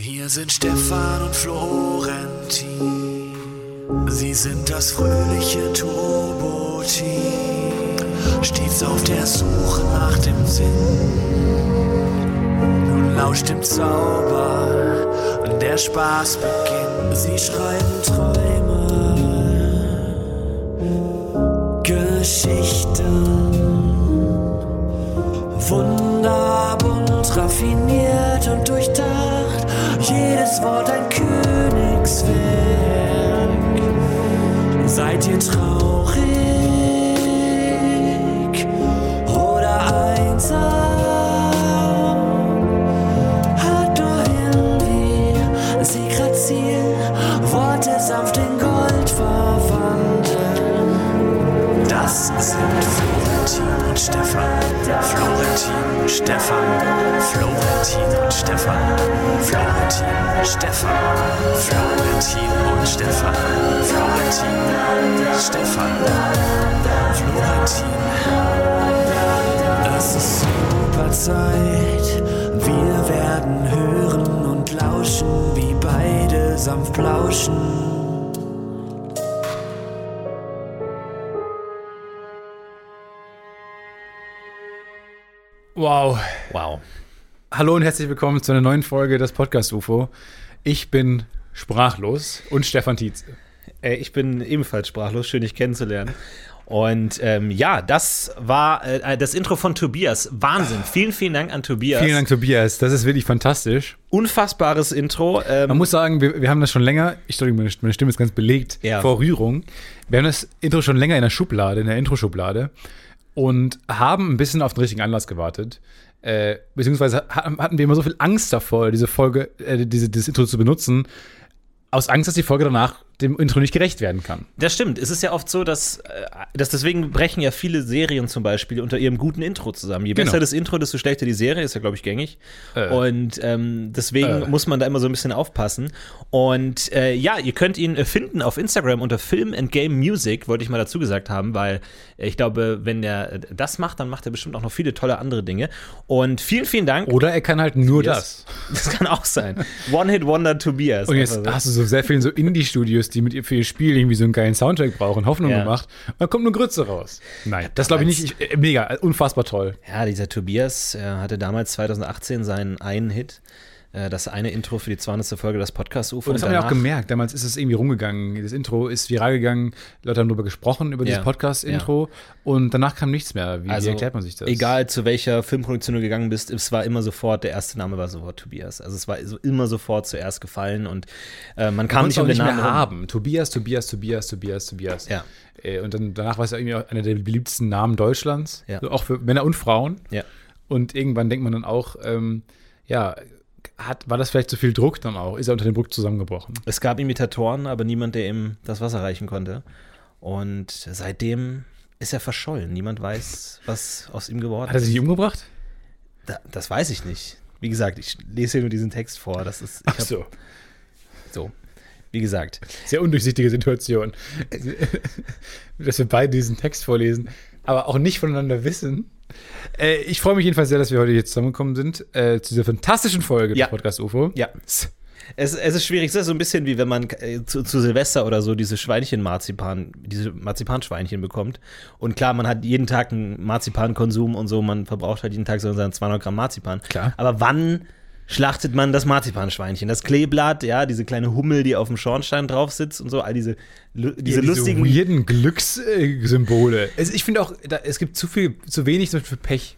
Hier sind Stefan und Florentin. Sie sind das fröhliche Turbo-Team. Stets auf der Suche nach dem Sinn. Nun lauscht dem Zauber und der Spaß beginnt. Sie schreiben Träume, Geschichten. Wunderbunt, raffiniert und durchdacht. Jedes Wort ein Königswerk. Seid ihr traurig oder einsam? Hört nur hin, wie sie Worte sanft in Gold verwandeln. Das sind Florentin und Stefan. Florentin Stefan. Florentin und Stefan. Florentin Stefan. Florentin und Stefan. Florentin Stefan. Florentin. Es ist super Zeit. Wir werden hören und lauschen, wie beide sanft plauschen. Wow. Wow. Hallo und herzlich willkommen zu einer neuen Folge des Podcast UFO. Ich bin sprachlos und Stefan Tietze. Äh, ich bin ebenfalls sprachlos, schön dich kennenzulernen. Und ähm, ja, das war äh, das Intro von Tobias. Wahnsinn. Vielen, vielen Dank an Tobias. Vielen Dank, Tobias. Das ist wirklich fantastisch. Unfassbares Intro. Ähm, Man muss sagen, wir, wir haben das schon länger, ich Entschuldigung, meine, meine Stimme ist ganz belegt Ja. vor Rührung. Wir haben das Intro schon länger in der Schublade, in der Intro-Schublade und haben ein bisschen auf den richtigen Anlass gewartet. Äh, beziehungsweise ha- hatten wir immer so viel Angst davor, diese Folge, äh, diese, dieses Intro zu benutzen, aus Angst, dass die Folge danach dem Intro nicht gerecht werden kann. Das stimmt. Es ist ja oft so, dass, äh, dass deswegen brechen ja viele Serien zum Beispiel unter ihrem guten Intro zusammen. Je besser Genau. das Intro, desto schlechter die Serie, ist ja, glaube ich, gängig. Äh. Und ähm, deswegen Äh. muss man da immer so ein bisschen aufpassen. Und äh, ja, ihr könnt ihn äh, finden auf Instagram unter Film and Game Music, wollte ich mal dazu gesagt haben, weil äh, ich glaube, wenn er äh, das macht, dann macht er bestimmt auch noch viele tolle andere Dinge. Und vielen, vielen Dank. Oder er kann halt nur Tobias. das. Das kann auch sein. One-Hit-Wonder Tobias. Und jetzt so. hast du so sehr viele so Indie-Studios, die mit ihr für ihr Spiel irgendwie so einen geilen Soundtrack brauchen, Hoffnung Ja. gemacht. Und dann kommt nur Grütze raus. Nein, das glaube ich nicht. Ich, äh, mega, unfassbar toll. Ja, dieser Tobias hatte damals 2018 seinen einen Hit. Äh, das eine Intro für die 200. Folge des Podcast UFO. Und das haben wir auch gemerkt. Damals ist es irgendwie rumgegangen. Das Intro ist viral gegangen. Leute haben darüber gesprochen, über dieses Ja. Podcast-Intro. Und danach kam nichts mehr. Wie, Also, wie erklärt man sich das? Egal zu welcher Filmproduktion du gegangen bist, es war immer sofort, der erste Name war sofort Tobias. Also es war immer sofort zuerst gefallen und äh, man kam nicht um den nicht mehr Namen haben. Tobias, Tobias, Tobias, Tobias, Tobias. Ja. Äh, Und dann danach war es ja irgendwie auch einer der beliebtesten Namen Deutschlands. Ja. Auch für Männer und Frauen. Ja. Und irgendwann denkt man dann auch, ähm, ja, hat, war das vielleicht zu viel Druck dann auch? Ist er unter dem Druck zusammengebrochen? Es gab Imitatoren, aber niemand, der ihm das Wasser reichen konnte. Und seitdem ist er verschollen. Niemand weiß, was aus ihm geworden Hat er ist. sich umgebracht? Da, das weiß ich nicht. Wie gesagt, ich lese hier nur diesen Text vor. Das ist ich hab, so. so. Wie gesagt, Sehr undurchsichtige Situation. Dass wir beide diesen Text vorlesen, aber auch nicht voneinander wissen. Äh, ich freue mich jedenfalls sehr, dass wir heute hier zusammengekommen sind äh, zu dieser fantastischen Folge Ja. des Podcast UFO. ja. Es, es ist schwierig. Es ist so ein bisschen wie wenn man äh, zu, zu Silvester oder so diese Schweinchen-Marzipan, diese Marzipanschweinchen bekommt. Und klar, man hat jeden Tag einen Marzipankonsum und so. Man verbraucht halt jeden Tag so seine 200 Gramm Marzipan. Klar. Aber wann schlachtet man das Marzipanschweinchen? Das Kleeblatt, ja, diese kleine Hummel, die auf dem Schornstein drauf sitzt und so. All diese, lu- diese Ja, lustigen. weirden Glückssymbole. Es, ich finde auch, da, es gibt zu viel, zu wenig zum Beispiel für Pech.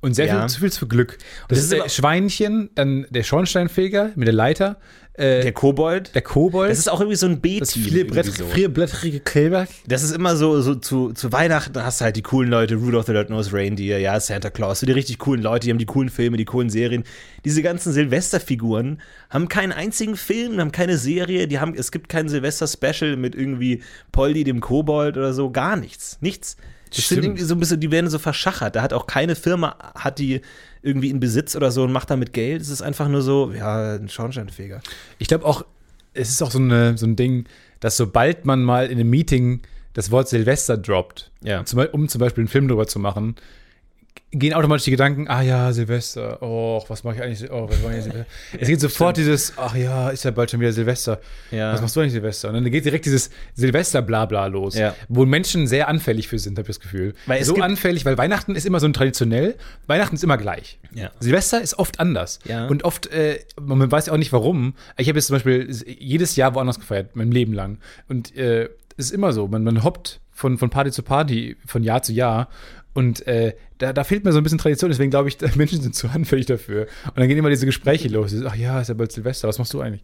Und sehr Ja. viel, zu viel für Glück. Das, das ist der Schweinchen, dann der Schornsteinfeger mit der Leiter, äh, der Kobold. der Kobold, das ist auch irgendwie so ein B-Team. das so. vierblättrige Kleber. Das ist immer so, so zu, zu Weihnachten hast du halt die coolen Leute, Rudolph the Red-Nosed Reindeer, ja, Santa Claus, so die richtig coolen Leute, die haben die coolen Filme, die coolen Serien. Diese ganzen Silvesterfiguren haben keinen einzigen Film, haben keine Serie, die haben, es gibt kein Silvester-Special mit irgendwie Polly, dem Kobold oder so, gar nichts. Nichts. Das sind Stimmt. irgendwie so ein bisschen, die werden so verschachert. Da hat auch keine Firma, hat die irgendwie in Besitz oder so und macht damit Geld. Es ist einfach nur so, ja, ein Schornsteinfeger. Ich glaube auch, es ist auch so, eine, so ein Ding, dass sobald man mal in einem Meeting das Wort Silvester droppt, Ja. um zum Beispiel einen Film drüber zu machen, gehen automatisch die Gedanken, ah ja, Silvester, oh, was mache ich eigentlich, oh, was mache ich Silvester? Es geht sofort dieses, ach ja, ist ja bald schon wieder Silvester. Ja. Was machst du eigentlich Silvester? Und dann geht direkt dieses Silvester-Blabla los, Ja. wo Menschen sehr anfällig für sind, habe ich das Gefühl. Weil so anfällig, weil Weihnachten ist immer so ein traditionell, Weihnachten ist immer gleich. Ja. Silvester ist oft anders. Und oft, äh, man weiß ja auch nicht warum. Ich habe jetzt zum Beispiel jedes Jahr woanders gefeiert, mein Leben lang. Und äh, es ist immer so, man, man hoppt von, von Party zu Party, von Jahr zu Jahr. Und äh, da, da fehlt mir so ein bisschen Tradition, deswegen glaube ich, Menschen sind zu anfällig dafür. Und dann gehen immer diese Gespräche los. Ach ja, ist ja bald Silvester, was machst du eigentlich?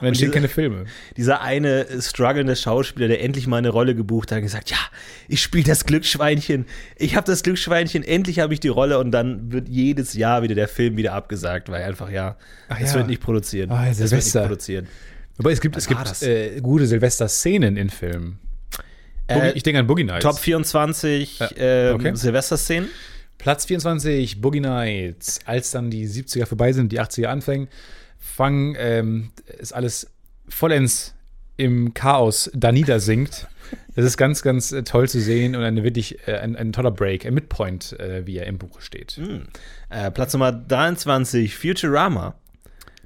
Und dann stehen keine Filme. Dieser eine strugglende Schauspieler, der endlich mal eine Rolle gebucht hat, hat gesagt, ja, ich spiele das Glücksschweinchen. Ich habe das Glücksschweinchen, endlich habe ich die Rolle und dann wird jedes Jahr wieder der Film wieder abgesagt, weil einfach, ja, Ach es ja. wird nicht produziert. Ah, ja, es wird nicht Silvester. produziert. Wobei es gibt, es gibt das? äh, gute Silvester-Szenen in Filmen. Boogie, Äh, ich denke an Boogie Nights. Top 24 Ja, ähm, okay. Silvester-Szenen. Platz 24, Boogie Nights. Als dann die 70er vorbei sind, die 80er anfangen, fangen, ähm, ist alles vollends im Chaos da niedersinkt. Das ist ganz, ganz äh, toll zu sehen und eine wirklich, äh, ein, ein toller Break, ein Midpoint, äh, wie er im Buch steht. Äh, Platz Nummer 23, Futurama.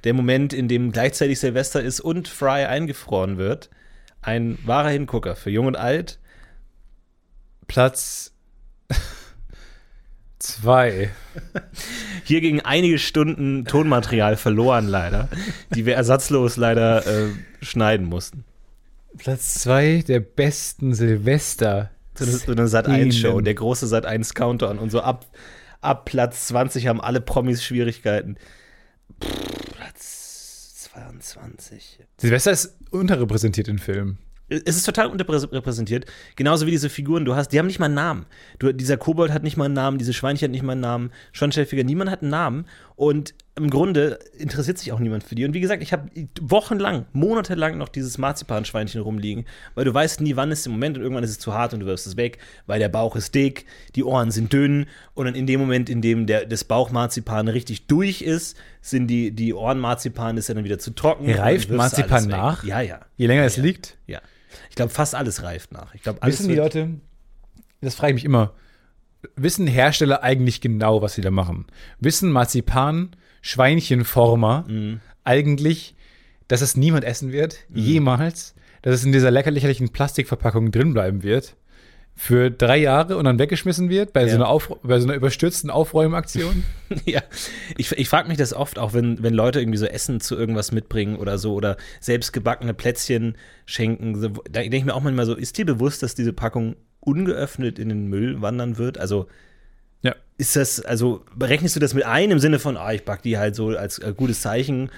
Der Moment, in dem gleichzeitig Silvester ist und Fry eingefroren wird. Ein wahrer Hingucker für Jung und Alt. Platz 2. Hier gingen einige Stunden Tonmaterial verloren, leider, die wir ersatzlos leider äh, schneiden mussten. Platz 2 der besten Silvester. So eine, so eine Sat1-Show, Szenen. der große Sat1-Countdown. Und so ab, ab Platz 20 haben alle Promis Schwierigkeiten. Pff, Platz 22. Silvester ist unterrepräsentiert in Filmen. Es ist total unterrepräsentiert. Genauso wie diese Figuren, du hast, die haben nicht mal einen Namen. Du, dieser Kobold hat nicht mal einen Namen, diese Schweinchen hat nicht mal einen Namen, Schornsteinfeger, niemand hat einen Namen. Und im Grunde interessiert sich auch niemand für die. Und wie gesagt, ich habe wochenlang, monatelang noch dieses Marzipanschweinchen rumliegen, weil du weißt nie, wann ist der Moment und irgendwann ist es zu hart und du wirfst es weg, weil der Bauch ist dick, die Ohren sind dünn und dann in dem Moment, in dem der, das Bauchmarzipan richtig durch ist, sind die, die Ohrenmarzipan ist ja dann wieder zu trocken. Reift Marzipan nach? Ja, ja. Je länger es ja. liegt, Ja. Ich glaube, fast alles reift nach. Ich glaube, alles Wissen die Leute, das frage ich mich immer, wissen Hersteller eigentlich genau, was sie da machen? Wissen Marzipan, Schweinchenformer Mhm. eigentlich, dass es niemand essen wird? Jemals? Dass es in dieser lecker lächerlichen Plastikverpackung drin bleiben wird? Für drei Jahre und dann weggeschmissen wird bei, so, Ja. einer Auf, bei so einer überstürzten Aufräumaktion? Ja, ich, ich frage mich das oft, auch wenn, wenn Leute irgendwie so Essen zu irgendwas mitbringen oder so oder selbstgebackene Plätzchen schenken. So, da denke ich mir auch manchmal so, ist dir bewusst, dass diese Packung ungeöffnet in den Müll wandern wird? Also ja. ist das, also berechnest du das mit ein im Sinne von, ah, ich back die halt so als äh, gutes Zeichen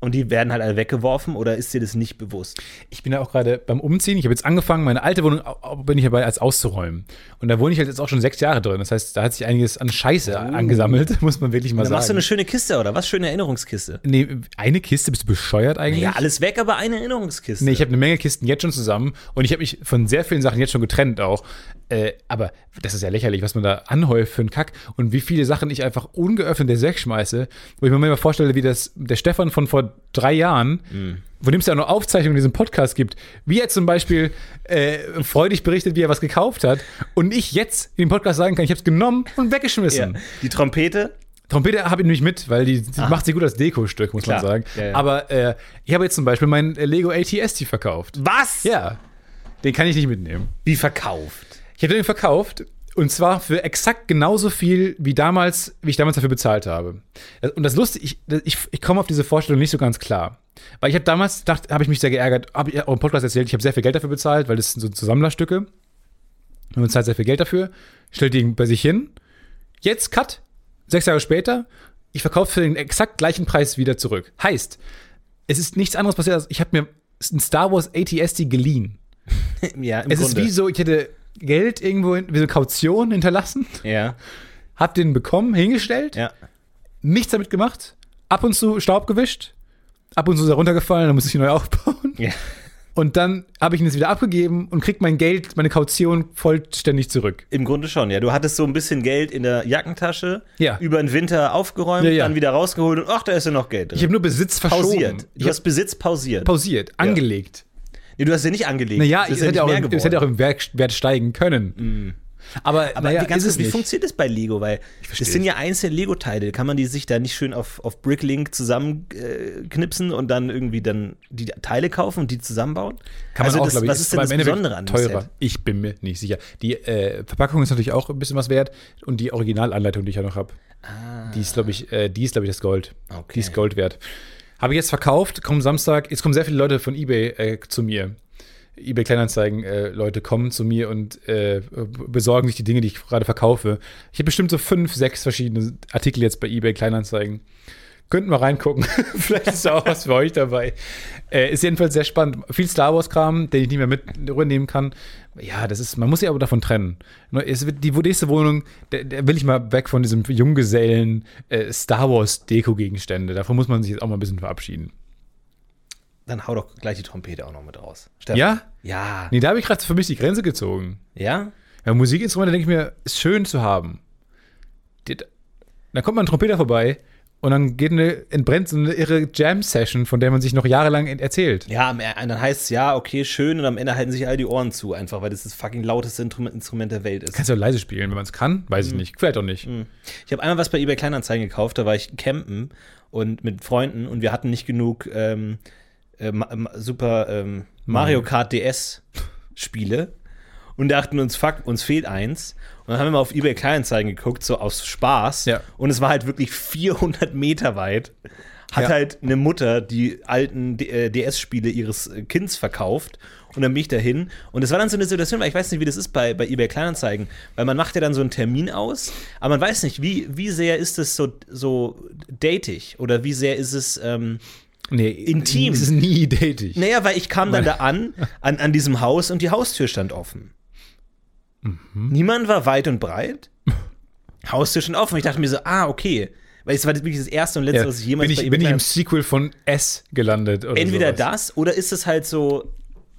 und die werden halt alle weggeworfen oder ist dir das nicht bewusst? Ich bin ja auch gerade beim Umziehen. Ich habe jetzt angefangen, meine alte Wohnung bin ich dabei, als auszuräumen. Und da wohne ich halt jetzt auch schon sechs Jahre drin. Das heißt, da hat sich einiges an Scheiße angesammelt, muss man wirklich mal Dann sagen. machst du eine schöne Kiste oder was? Schöne Erinnerungskiste. nee, eine Kiste, bist du bescheuert eigentlich? Ja, alles weg, aber eine Erinnerungskiste. Nee, ich habe eine Menge Kisten jetzt schon zusammen und ich habe mich von sehr vielen Sachen jetzt schon getrennt auch. Äh, aber das ist ja lächerlich, was man da anhäuft für einen Kack und wie viele Sachen ich einfach ungeöffnet wegschmeiße, wo ich mir mal vorstelle, wie das der Stefan von vor drei Jahren, von dem es ja auch noch Aufzeichnungen in diesem Podcast gibt, wie er zum Beispiel äh, freudig berichtet, wie er was gekauft hat und ich jetzt in dem Podcast sagen kann, ich habe es genommen und ja. weggeschmissen. Die Trompete, Trompete habe ich nämlich mit, weil die, die macht sie gut als Dekostück, muss Klar. man sagen. Ja, ja. Aber äh, ich habe jetzt zum Beispiel meinen äh, Lego ATST verkauft. was? Ja, den kann ich nicht mitnehmen. Wie verkauft? Ich habe den verkauft und zwar für exakt genauso viel wie damals, wie ich damals dafür bezahlt habe. Und das Lustige, ich, ich, ich komme auf diese Vorstellung nicht so ganz klar. Weil ich habe damals gedacht, habe ich mich sehr geärgert, habe ich auch im Podcast erzählt, ich habe sehr viel Geld dafür bezahlt, weil das sind so Zusammenlerstücke. Man bezahlt sehr viel Geld dafür, stellt die bei sich hin. Jetzt, Cut, sechs Jahre später, ich verkaufe für den exakt gleichen Preis wieder zurück. Heißt, es ist nichts anderes passiert, als ich habe mir ein Star Wars ATST geliehen. Ja, im Es ist wie so, ich hätte Geld irgendwo, in, wie so Kaution hinterlassen, Ja, hab den bekommen, hingestellt, ja. nichts damit gemacht, ab und zu Staub gewischt, ab und zu ist er runtergefallen, dann muss ich ihn neu aufbauen. Ja. Und dann habe ich ihn jetzt wieder abgegeben und krieg mein Geld, meine Kaution vollständig zurück. Im Grunde schon, ja. Du hattest so ein bisschen Geld in der Jackentasche, Ja. über den Winter aufgeräumt, Ja, ja. dann wieder rausgeholt und ach, da ist ja noch Geld drin. Ich habe nur Besitz verschoben. pausiert. Du Ich hast Besitz pausiert. pausiert, angelegt. Nee, du hast ja nicht angelegt. Naja, es hätte, nicht auch, im- es hätte auch im Wert, steigen können. Aber, Aber naja, wie, ganz ist es kurz, wie funktioniert das bei Lego? Weil das sind ja einzelne Lego-Teile. Kann man die sich da nicht schön auf, auf Bricklink zusammenknipsen äh, und dann irgendwie dann die Teile kaufen und die zusammenbauen? Kann man also auch, das, ich. was ist denn das Besondere an teurer. Set? Ich bin mir nicht sicher. Die äh, Verpackung ist natürlich auch ein bisschen was wert und die Originalanleitung, die ich ja noch habe, die ist, glaube ich, äh, die ist, glaube ich, das Gold. Ah. Okay. Die ist Gold wert. Habe ich jetzt verkauft, kommen Samstag, jetzt kommen sehr viele Leute von eBay äh, zu mir. eBay Kleinanzeigen, äh, Leute kommen zu mir und äh, besorgen sich die Dinge, die ich gerade verkaufe. Ich habe bestimmt so fünf, sechs verschiedene Artikel jetzt bei eBay Kleinanzeigen. Könnten wir reingucken. Vielleicht ist da auch was für euch dabei. Äh, ist jedenfalls sehr spannend. Viel Star Wars-Kram, den ich nicht mehr mit rübernehmen kann. Ja, das ist, man muss sich aber davon trennen. Nur Es wird die nächste Wohnung, da, da will ich mal weg von diesem Junggesellen äh, Star Wars-Deko-Gegenstände. Davon muss man sich jetzt auch mal ein bisschen verabschieden. Dann hau doch gleich die Trompete auch noch mit raus. Stefan. Ja? Ja. Nee, da habe ich gerade für mich die Grenze gezogen. Ja? Ja, Musikinstrumente denke ich mir, ist schön zu haben. Dann kommt mal ein Trompeter vorbei und dann geht eine, entbrennt so eine irre Jam-Session, von der man sich noch jahrelang erzählt. Ja, dann heißt es ja, okay, schön, und am Ende halten sich all die Ohren zu, einfach weil das das fucking lauteste Instrument, der Welt ist. Kannst du auch leise spielen, wenn man es kann? Weiß ich Mhm. nicht. Vielleicht auch nicht. Ich habe einmal was bei eBay Kleinanzeigen gekauft, da war ich campen und mit Freunden und wir hatten nicht genug ähm, äh, Super ähm, Mario Kart DS Spiele und dachten uns, fuck, uns fehlt eins. Und dann haben wir mal auf eBay Kleinanzeigen geguckt, so aus Spaß. Ja. Und es war halt wirklich 400 Meter weit. Hat Ja. halt eine Mutter die alten D- äh, DS-Spiele ihres äh, Kinds verkauft. Und dann bin ich dahin. Und es war dann so eine Situation, weil ich weiß nicht, wie das ist bei, bei eBay Kleinanzeigen. Weil man macht ja dann so einen Termin aus, aber man weiß nicht, wie, wie sehr ist es so, so datig oder wie sehr ist es. Ähm, Nee, Intim. Es ist nie datig. naja, weil ich kam dann da an, an, an diesem Haus und die Haustür stand offen. Niemand war weit und breit. Haustür stand offen. Ich dachte mir so, ah, okay. Weil es war wirklich das erste und letzte, Ja. was ich jemals bin bei ich, eBay bin ich im Sequel von S gelandet? Entweder sowas. das oder ist es halt so,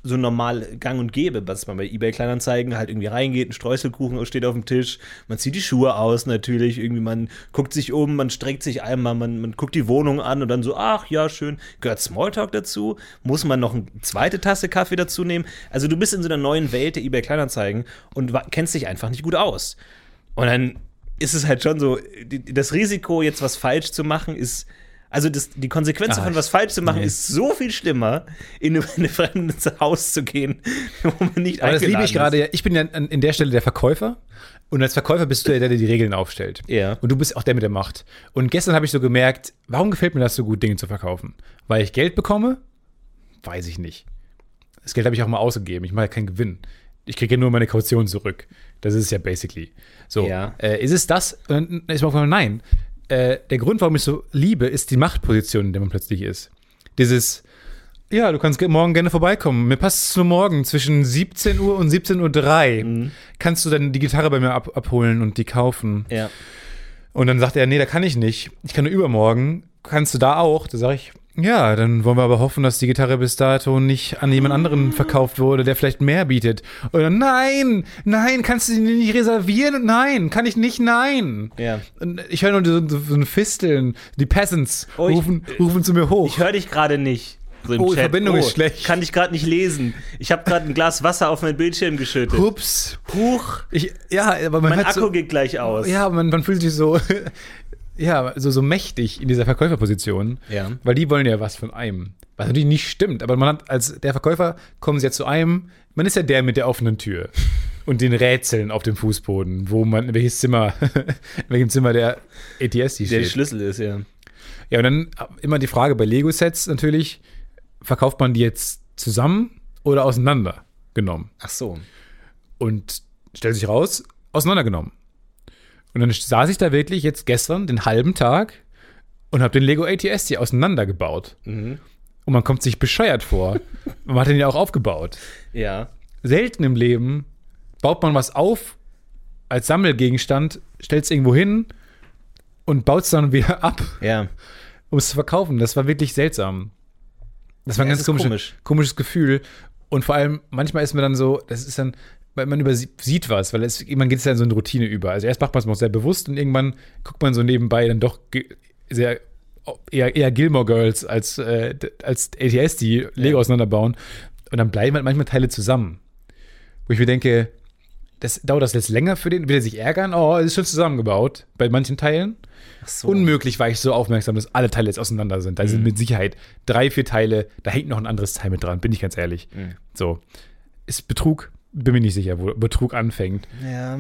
so normal gang und gäbe, dass man bei eBay Kleinanzeigen halt irgendwie reingeht, ein Streuselkuchen steht auf dem Tisch, man zieht die Schuhe aus natürlich, irgendwie man guckt sich um, man streckt sich einmal, man, man guckt die Wohnung an und dann so, ach ja, schön, gehört Smalltalk dazu? Muss man noch eine zweite Tasse Kaffee dazu nehmen? Also du bist in so einer neuen Welt der eBay Kleinanzeigen und kennst dich einfach nicht gut aus. Und dann ist es halt schon so, das Risiko, jetzt was falsch zu machen, ist. Also das, die Konsequenz Ah, davon, was falsch zu machen, nee. ist so viel schlimmer, in ein in ein fremdes Haus zu gehen, wo man nicht Aber das liebe ich gerade. Ich bin ja an, in der Stelle der Verkäufer. Und als Verkäufer bist du ja der, der die Regeln aufstellt. Ja. Und du bist auch der mit der Macht. Und gestern habe ich so gemerkt, warum gefällt mir das so gut, Dinge zu verkaufen? Weil ich Geld bekomme? Weiß ich nicht. Das Geld habe ich auch mal ausgegeben. Ich mache ja keinen Gewinn. Ich kriege ja nur meine Kaution zurück. Das ist es ja basically. So, Ja. äh, ist es das? Und ist aufgefallen, nein. Äh, der Grund, warum ich so liebe, ist die Machtposition, in der man plötzlich ist. Dieses, ja, du kannst ge- morgen gerne vorbeikommen. Mir passt es nur morgen zwischen 17 Uhr und 17.03 Uhr. Mhm. Kannst du dann die Gitarre bei mir ab abholen und die kaufen? Ja. Und dann sagt er, nee, da kann ich nicht. Ich kann nur übermorgen. Kannst du da auch? Da sage ich, ja, dann wollen wir aber hoffen, dass die Gitarre bis dato nicht an jemand anderen verkauft wurde, der vielleicht mehr bietet. Dann, nein, nein, kannst du die nicht reservieren? Nein, kann ich nicht, nein. Ja. Ich höre nur so, so, so ein Fisteln. Die Peasants Oh, ich- rufen, rufen zu mir hoch. Ich höre dich gerade nicht. So Oh, die Verbindung ist schlecht. Kann ich gerade nicht lesen. Ich habe gerade ein Glas Wasser auf meinen Bildschirm geschüttet. Hups. Huch, Ich, ja, aber man mein Akku so, geht gleich aus. Ja, man, man fühlt sich so, ja, so, so mächtig in dieser Verkäuferposition. Ja. Weil die wollen ja was von einem. Was natürlich nicht stimmt, aber man hat, als der Verkäufer kommen sie ja zu einem, man ist ja der mit der offenen Tür und den Rätseln auf dem Fußboden, wo man, in welches Zimmer, in welchem Zimmer der ATS die Der steht. Schlüssel ist, ja. Ja, und dann immer die Frage bei Lego-Sets natürlich, verkauft man die jetzt zusammen oder auseinandergenommen? Ach so. Und stellt sich raus, auseinandergenommen. Und dann saß ich da wirklich jetzt gestern den halben Tag und habe den Lego ATS hier auseinandergebaut. Mhm. Und man kommt sich bescheuert vor. man hat den ja auch aufgebaut. Ja. Selten im Leben baut man was auf als Sammelgegenstand, stellt es irgendwo hin und baut es dann wieder ab, Ja. um es zu verkaufen. Das war wirklich seltsam. Das war ein Ja, ganz ist komische, komisch. komisches Gefühl. Und vor allem, manchmal ist mir dann so, das ist dann, man übersieht was, weil es, irgendwann geht es ja in so eine Routine über. Also erst macht man es noch sehr bewusst und irgendwann guckt man so nebenbei dann doch sehr eher, eher Gilmore Girls als, äh, als ATS, die Lego auseinanderbauen. Und dann bleiben halt manchmal Teile zusammen. Wo ich mir denke, das, dauert das jetzt länger für den? Will er sich ärgern? Oh, es ist schon zusammengebaut bei manchen Teilen. so. Unmöglich war ich so aufmerksam, dass alle Teile jetzt auseinander sind. Da Mhm. sind mit Sicherheit drei, vier Teile, da hängt noch ein anderes Teil mit dran, bin ich ganz ehrlich. Mhm. So. Ist Betrug? Bin mir nicht sicher, wo Betrug anfängt. Ja,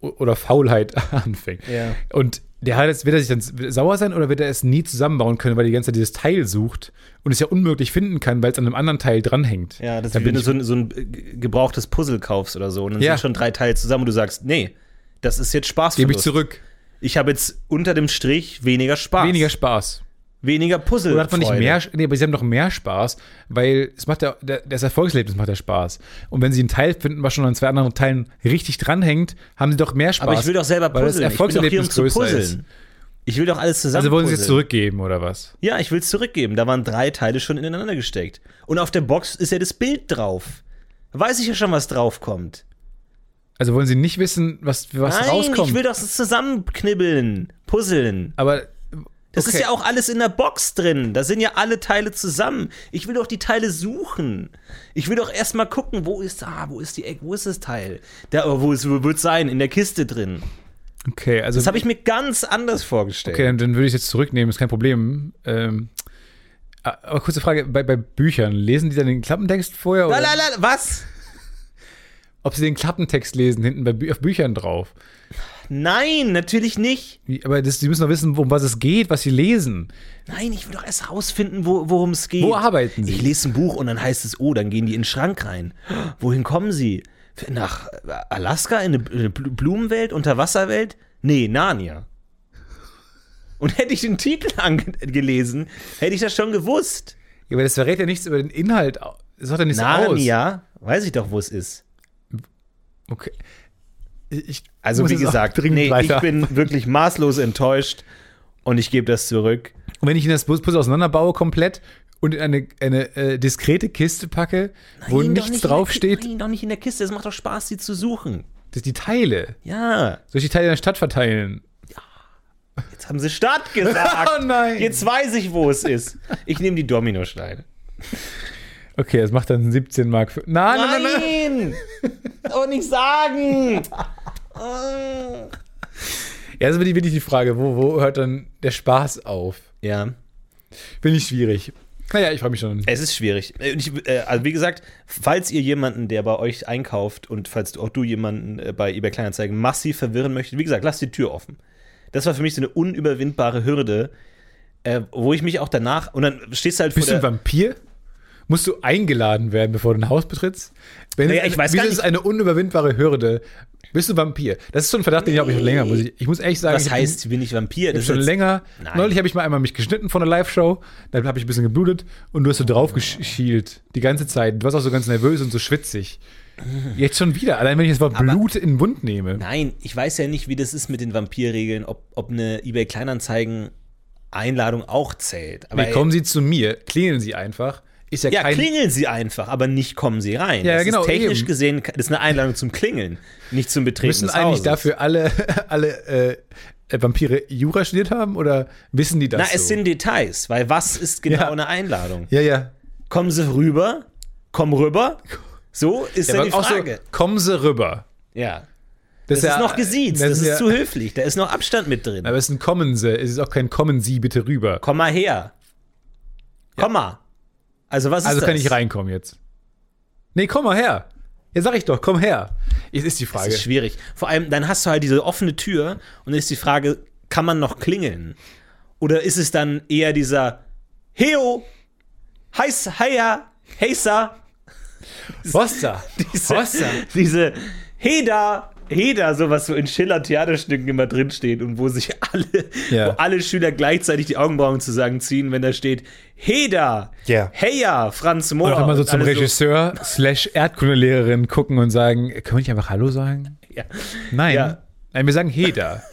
Oder Faulheit anfängt. ja. Und der hat jetzt, wird er sich dann sauer sein oder wird er es nie zusammenbauen können, weil er die ganze Zeit dieses Teil sucht und es ja unmöglich finden kann, weil es an einem anderen Teil dranhängt. Ja, das ist, wenn du so ein, so ein äh, gebrauchtes Puzzle kaufst oder so und dann Ja. sind schon drei Teile zusammen und du sagst, nee, das ist jetzt Spaß. Gebe ich zurück. Ich habe jetzt unter dem Strich weniger Spaß. Weniger Spaß. Weniger Puzzle. Oder hat man nicht mehr, nee, aber sie haben doch mehr Spaß, weil es macht ja, das Erfolgserlebnis macht ja Spaß. Und wenn sie einen Teil finden, was schon an zwei anderen Teilen richtig dranhängt, haben sie doch mehr Spaß. Aber ich will doch selber weil das puzzeln. Ich hier, um Erfolgserlebnis zu größer puzzeln. ist. Ich will doch alles zusammen Also wollen sie es zurückgeben, oder was? Ja, ich will es zurückgeben. Da waren drei Teile schon ineinander gesteckt. Und auf der Box ist ja das Bild drauf. Da weiß ich ja schon, was draufkommt. Also wollen sie nicht wissen, was, was Nein, rauskommt. ich will doch das zusammenknibbeln, puzzeln. aber Das okay. ist ja auch alles in der Box drin. Da sind ja alle Teile zusammen. Ich will doch die Teile suchen. Ich will doch erstmal gucken, wo ist ah, wo ist die Eck, wo ist das Teil? Da oh, wo es wird sein in der Kiste drin. Okay, also Das habe ich mir ganz anders vorgestellt. Okay, dann, würde ich es jetzt zurücknehmen, ist kein Problem. Ähm, aber kurze Frage, bei, bei Büchern, lesen die dann den Klappentext vorher? Oder? La, la, la, was? Ob sie den Klappentext lesen, hinten bei auf Büchern drauf. Nein, natürlich nicht. Wie, aber das, die müssen doch wissen, um was es geht, was sie lesen. Nein, ich will doch erst rausfinden, wo, worum es geht. Wo arbeiten Sie? Ich lese ein Buch und dann heißt es, oh, dann gehen die in den Schrank rein. Wohin kommen sie? Nach Alaska, in eine in eine Bl- Blumenwelt, Unterwasserwelt? Nee, Narnia. Und hätte ich den Titel angelesen, hätte ich das schon gewusst. Ja, aber das verrät ja nichts über den Inhalt. Das sagt ja nichts aus. Narnia, weiß ich doch, wo es ist. Okay. Ich Also wie gesagt, nee, ich weiter. bin wirklich maßlos enttäuscht und ich gebe das zurück. Und wenn ich das Puzzle auseinanderbaue komplett und in eine, eine äh, diskrete Kiste packe, wo Nein, doch nichts nicht draufsteht, Nein, doch nicht in der Kiste. Es macht doch Spaß, sie zu suchen. das die Teile. Ja, Soll ich die Teile in der Stadt verteilen? jetzt haben sie Stadt gesagt. Oh nein. Jetzt weiß ich, wo es ist. Ich nehme die Dominosteine. Okay, das macht dann 17 Mark. Für, nein, nein, nein, nein. Doch nicht sagen! Ja, das ist wirklich wirklich die Frage, wo, wo hört dann der Spaß auf? Ja, Finde ich schwierig. Naja, ich freue mich schon. es ist schwierig. Äh, Ich, äh, also wie gesagt, falls ihr jemanden, der bei euch einkauft und falls du, auch du jemanden äh, bei eBay Kleinanzeigen massiv verwirren möchtest, wie gesagt, lasst die Tür offen. Das war für mich so eine unüberwindbare Hürde, äh, wo ich mich auch danach und dann stehst du halt Bist du vor ein der, Vampir? Musst du eingeladen werden, bevor du ein Haus betrittst? Wenn Naja, ich weiß gar ist nicht- eine unüberwindbare Hürde? Bist du Vampir? Das ist so ein Verdacht, den ich habe ich schon länger. Muss ich, ich muss ehrlich sagen, was ich heißt, bin ich Vampir? Das schon ist jetzt- länger. Nein. Neulich habe ich mal einmal mich geschnitten von einer Live-Show. Dann habe ich ein bisschen geblutet und du hast so drauf geschielt. Die ganze Zeit. Du warst auch so ganz nervös und so schwitzig. Jetzt schon wieder. Allein wenn ich das Wort Aber- Blut in den Mund nehme. Nein, ich weiß ja nicht, wie das ist mit den Vampirregeln, ob, ob eine eBay Kleinanzeigen Einladung auch zählt. Aber Nee, kommen Sie zu mir, klingeln Sie einfach. Ist ja, ja, kein. klingeln Sie einfach, aber nicht kommen Sie rein. Ja, das genau, Ist technisch eben. gesehen, das ist eine Einladung zum Klingeln, nicht zum Betreten Müssen des eigentlich Hauses. dafür alle, alle äh, Vampire Jura studiert haben oder wissen die das? Na, so? es sind Details, weil was ist genau Ja. eine Einladung? Ja, ja. Kommen Sie rüber? Komm rüber? So ist ja, ja die auch so, Frage. kommen Sie rüber. ja. Das, Das, ist noch gesiezt, das, ist ist ja, zu höflich, da ist noch Abstand mit drin. Aber es ist ein Kommen Sie. Es ist auch kein Kommen Sie bitte rüber. Komm mal her. Komm mal. Also was ist Also das? kann ich reinkommen jetzt. Nee, komm mal her. Ja, sag ich doch, komm her. Jetzt ist die Das Frage. ist schwierig. Vor allem, dann hast du halt diese offene Tür und dann ist die Frage, kann man noch klingeln? Oder ist es dann eher dieser Heo, heiß, heia, heisa, Hossa. diese, Hossa. diese Heda, Heda, sowas so in Schiller-Theaterstücken immer drinsteht und wo sich alle, Ja. wo alle Schüler gleichzeitig die Augenbrauen zusammenziehen, wenn da steht Heda, Ja. heya, Franz Mohr. Auch immer so und zum Regisseur slash Erdkundelehrerin gucken und sagen, können wir nicht einfach Hallo sagen? ja. Nein. Ja. Nein, wir sagen Heda.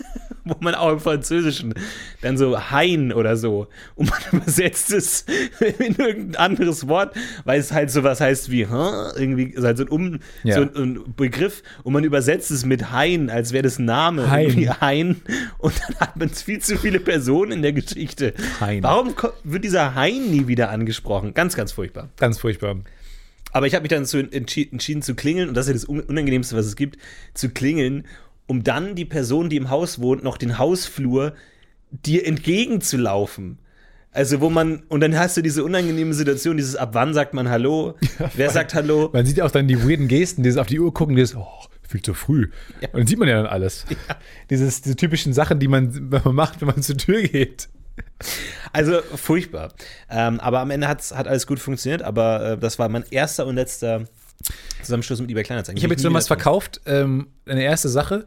wo man auch im Französischen dann so Hein oder so und man übersetzt es in irgendein anderes Wort, weil es halt sowas heißt wie huh? irgendwie ist halt so ein, um, Ja. so ein, Begriff und man übersetzt es mit Hein, als wäre das ein Name Hein. irgendwie Hein und dann hat man viel zu viele Personen in der Geschichte. Hein. Warum wird dieser Hein nie wieder angesprochen? Ganz, ganz furchtbar. Ganz furchtbar. Aber ich habe mich dann entschi entschieden zu klingeln, und das ist ja das Un- Unangenehmste, was es gibt, zu klingeln, um dann die Person, die im Haus wohnt, noch den Hausflur dir entgegenzulaufen. Also, wo man, und dann hast du diese unangenehme Situation, dieses ab wann sagt man Hallo? Wer sagt Hallo? Man sieht ja auch dann die weirden Gesten, dieses auf die Uhr gucken, dieses, oh, viel zu früh. Und dann sieht man ja dann alles. Dieses, diese typischen Sachen, die man, wenn man macht, wenn man zur Tür geht. Also furchtbar. Ähm, aber am Ende hat's, hat alles gut funktioniert, aber äh, das war mein erster und letzter Zusammenschluss mit eBay Kleinanzeigen. Ich habe jetzt nur was verkauft, ähm, eine erste Sache.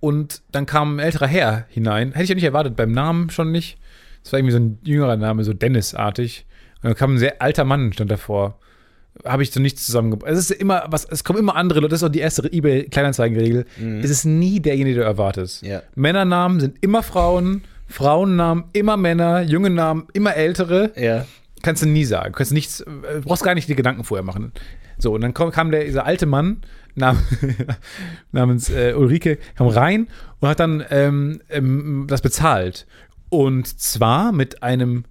Und dann kam ein älterer Herr hinein. Hätte ich ja nicht erwartet, beim Namen schon nicht. Das war irgendwie so ein jüngerer Name, so Dennis-artig. Und dann kam ein sehr alter Mann, stand davor. Habe ich so nichts zusammengebracht. Es ist immer was, es kommen immer andere Leute. Das ist auch die erste eBay Kleinanzeigenregel. Es ist nie derjenige, den du erwartest. Ja. Männernamen sind immer Frauen, Frauennamen immer Männer, junge Namen immer ältere. Ja. Kannst du nie sagen. Kannst nichts, brauchst gar nicht die Gedanken vorher machen. So, und dann kam, kam der, dieser alte Mann nam, namens äh, Ulrike, kam rein und hat dann ähm, ähm, das bezahlt. Und zwar mit einem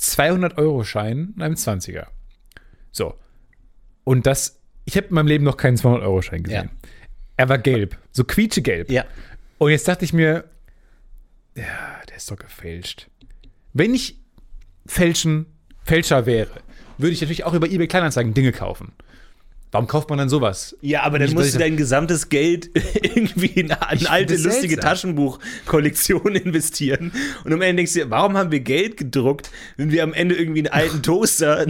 200-Euro-Schein und einem 20er. So. Und das, ich habe in meinem Leben noch keinen 200-Euro-Schein gesehen. Ja. Er war gelb, so quietschegelb. Ja. Und jetzt dachte ich mir, ja, der ist doch gefälscht. Wenn ich Fälschen, Fälscher wäre, würde ich natürlich auch über eBay Kleinanzeigen Dinge kaufen. Warum kauft man dann sowas? Ja, aber dann Nicht, musst du dein gesamtes Geld irgendwie in eine alte, lustige. Taschenbuchkollektion investieren. Und am Ende denkst du dir, warum haben wir Geld gedruckt, wenn wir am Ende irgendwie einen alten Toaster,